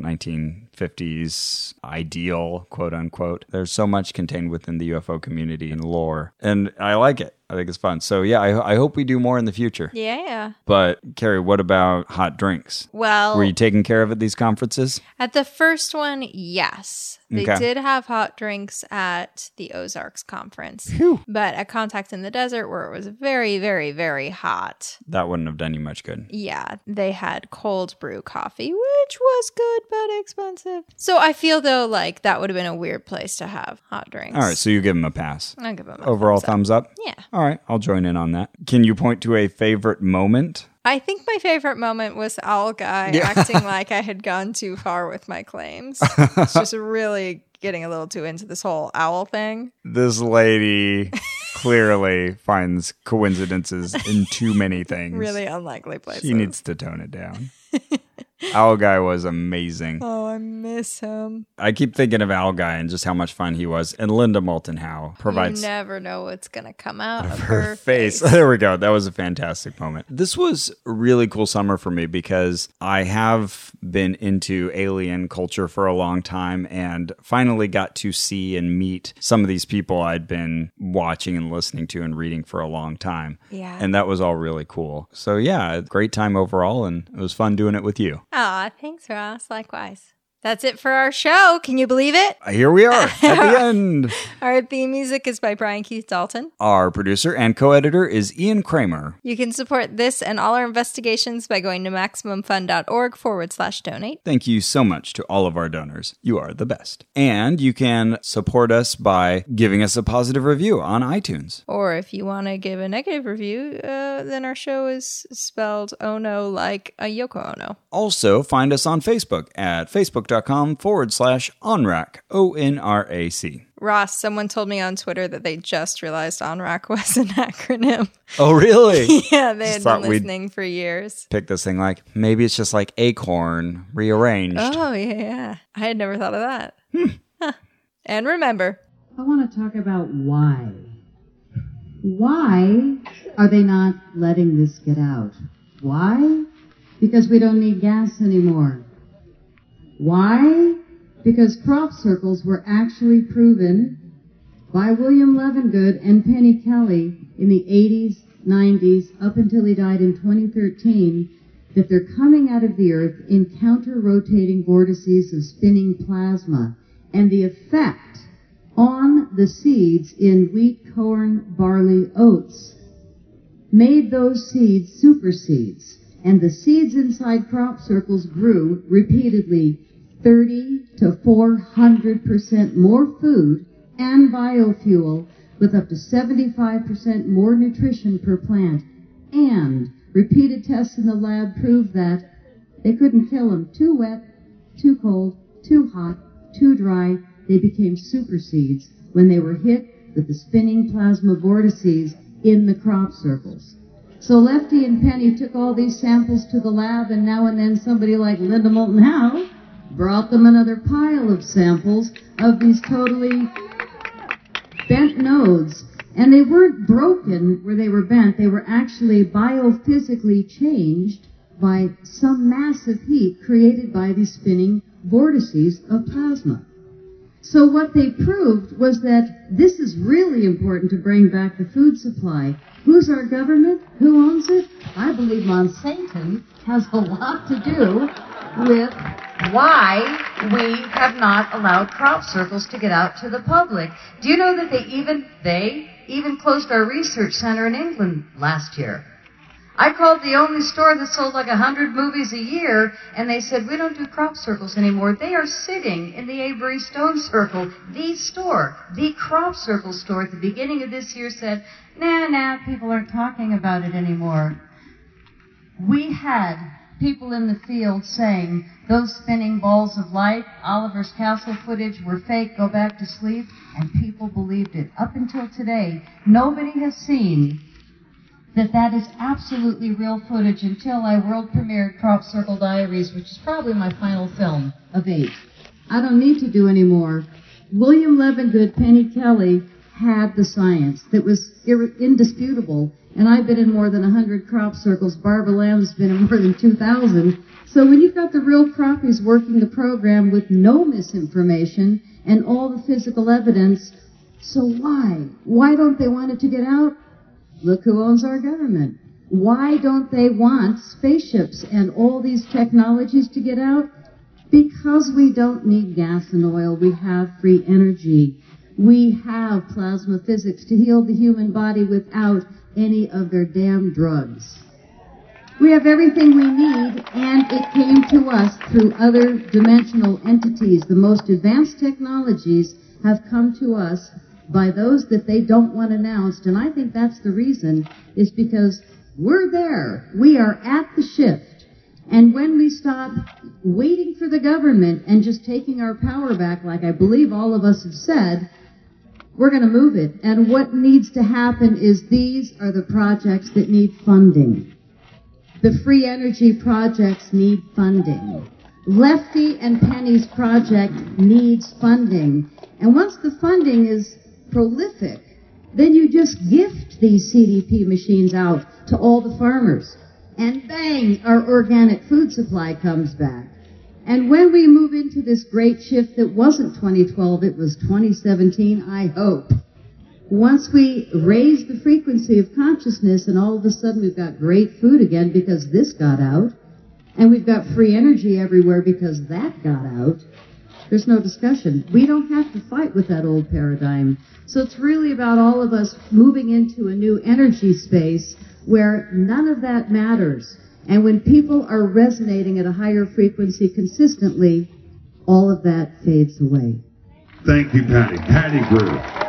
1950s ideal, quote unquote. There's so much contained within the UFO community and lore. And I like it. I think it's fun. So, yeah, I, I hope we do more in the future. yeah. But, Carrie, what about hot drinks? Well, Were you taking care of at these conferences? at the first one, yes. They Okay. did have hot drinks at the Ozarks conference. But at Contact in the Desert, where it was very, very, very hot, That wouldn't have done you much good. Yeah, they had cold brew coffee, which was good but expensive. So I feel though like that would have been a weird place to have hot drinks. All right, so you give them a pass. I'll give them a Overall thumbs up. thumbs up? Yeah. All right, I'll join in on that. Can you point to a favorite moment? I think my favorite moment was Owl Guy acting like I had gone too far with my claims. it's just really getting a little too into this whole owl thing. This lady clearly finds coincidences in too many things. Really unlikely places. She needs to tone it down. Owl Guy was amazing. Oh, I miss him. I keep thinking of Owl Guy and just how much fun he was. And Linda Moulton Howe provides you never know what's gonna come out of, her, her, face. face. There we go. That was a fantastic moment. This was a really cool summer for me because I have been into alien culture for a long time and finally got to see and meet some of these people I'd been watching and listening to and reading for a long time. Yeah. And that was all really cool. So, yeah, great time overall. And it was fun doing it with you. Aw, thanks, Ross. Likewise. That's it for our show. Can you believe it? Here we are at the end. Our theme music is by Brian Keith Dalton. Our producer and co editor is Ian Kramer. You can support this and all our investigations by going to MaximumFun.org forward slash donate. Thank you so much to all of our donors. You are the best. And you can support us by giving us a positive review on iTunes. Or if you want to give a negative review, uh, then our show is spelled Ono like a Yoko Ono. Also, find us on Facebook at facebook.com forward slash ONRAC, O N R A C. Ross, someone told me on Twitter that they just realized ONRAC was an acronym. Oh, really? yeah, they had been listening for years. Pick this thing like maybe it's just like Acorn rearranged. Oh, yeah, yeah. I had never thought of that. Hmm. Huh. And remember, I want to talk about why. Why are they not letting this get out? Why? Because we don't need gas anymore. Why? Because crop circles were actually proven by William Levengood and Penny Kelly in the 80s, 90s, up until he died in 2013, that they're coming out of the earth in counter-rotating vortices of spinning plasma. And the effect on the seeds in wheat, corn, barley, oats made those seeds super seeds. And the seeds inside crop circles grew repeatedly 30 to 400% more food and biofuel with up to 75% more nutrition per plant. And repeated tests in the lab proved that they couldn't kill them too wet, too cold, too hot, too dry. They became super seeds when they were hit with the spinning plasma vortices in the crop circles. So Lefty and Penny took all these samples to the lab, and now and then somebody like Linda Moulton Howe brought them another pile of samples of these totally bent nodes. And they weren't broken where they were bent, they were actually biophysically changed by some massive heat created by these spinning vortices of plasma. So what they proved was that this is really important to bring back the food supply. Who's our government? Who owns it? I believe Monsanto has a lot to do with why we have not allowed crop circles to get out to the public. Do you know that they even they even closed our research center in England last year? I called the only store that sold like a hundred movies a year, and they said, we don't do crop circles anymore. They are sitting in the Avebury Stone Circle. The store, the crop circle store at the beginning of this year said, nah, nah, people aren't talking about it anymore. We had people in the field saying, those spinning balls of light, Oliver's Castle footage were fake, go back to sleep, and people believed it. Up until today, nobody has seen that that is absolutely real footage until I world premiered Crop Circle Diaries, which is probably my final film of eight. I don't need to do any more. William Levengood, Penny Kelly had the science that was indisputable, and I've been in more than 100 crop circles. Barbara Lamb's been in more than 2,000. So when you've got the real croppies working the program with no misinformation and all the physical evidence, so why? Why don't they want it to get out? Look who owns our government. Why don't they want spaceships and all these technologies to get out? Because we don't need gas and oil. We have free energy. We have plasma physics to heal the human body without any of their damn drugs. We have everything we need, and it came to us through other dimensional entities. The most advanced technologies have come to us by those that they don't want announced, and I think that's the reason, is because we're there. We are at the shift. And when we stop waiting for the government and just taking our power back, like I believe all of us have said, we're going to move it. And what needs to happen is these are the projects that need funding. The free energy projects need funding. Lefty and Penny's project needs funding. And once the funding is prolific, then you just gift these CDP machines out to all the farmers. And bang, our organic food supply comes back. And when we move into this great shift that wasn't 2012, it was 2017, I hope. Once we raise the frequency of consciousness and all of a sudden we've got great food again because this got out, and we've got free energy everywhere because that got out, there's no discussion. We don't have to fight with that old paradigm. So it's really about all of us moving into a new energy space where none of that matters. And when people are resonating at a higher frequency consistently, all of that fades away. Thank you, Patty. Patty Brew.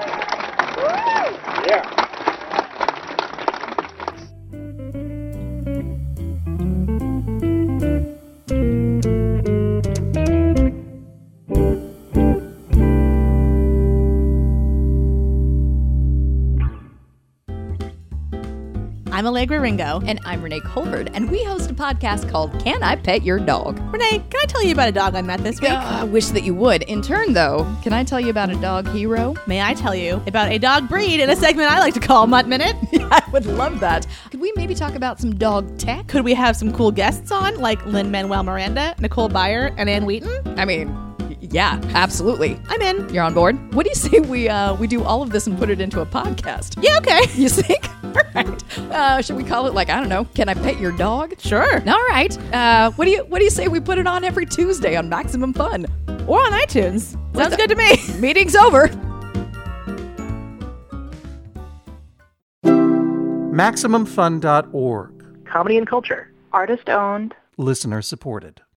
I'm Allegra Ringo. And I'm Renee Colvert, and we host a podcast called Can I Pet Your Dog? Renee, can I tell you about a dog I met this week? Uh, I wish that you would. In turn, though, can I tell you about a dog hero? May I tell you about a dog breed in a segment I like to call Mutt Minute? I would love that. Could we maybe talk about some dog tech? Could we have some cool guests on, like Lin-Manuel Miranda, Nicole Byer, and Anne Wheaton? I mean, Yeah, absolutely. I'm in. You're on board. What do you say we uh, we do all of this and put it into a podcast? Yeah, okay. You think? All right. Uh, should we call it like I don't know? Can I pet your dog? Sure. All right. Uh, what do you What do you say we put it on every Tuesday on Maximum Fun? Or on iTunes. Sounds good to me. Meeting's over. MaximumFun.org. Comedy and culture. Artist owned. Listener supported.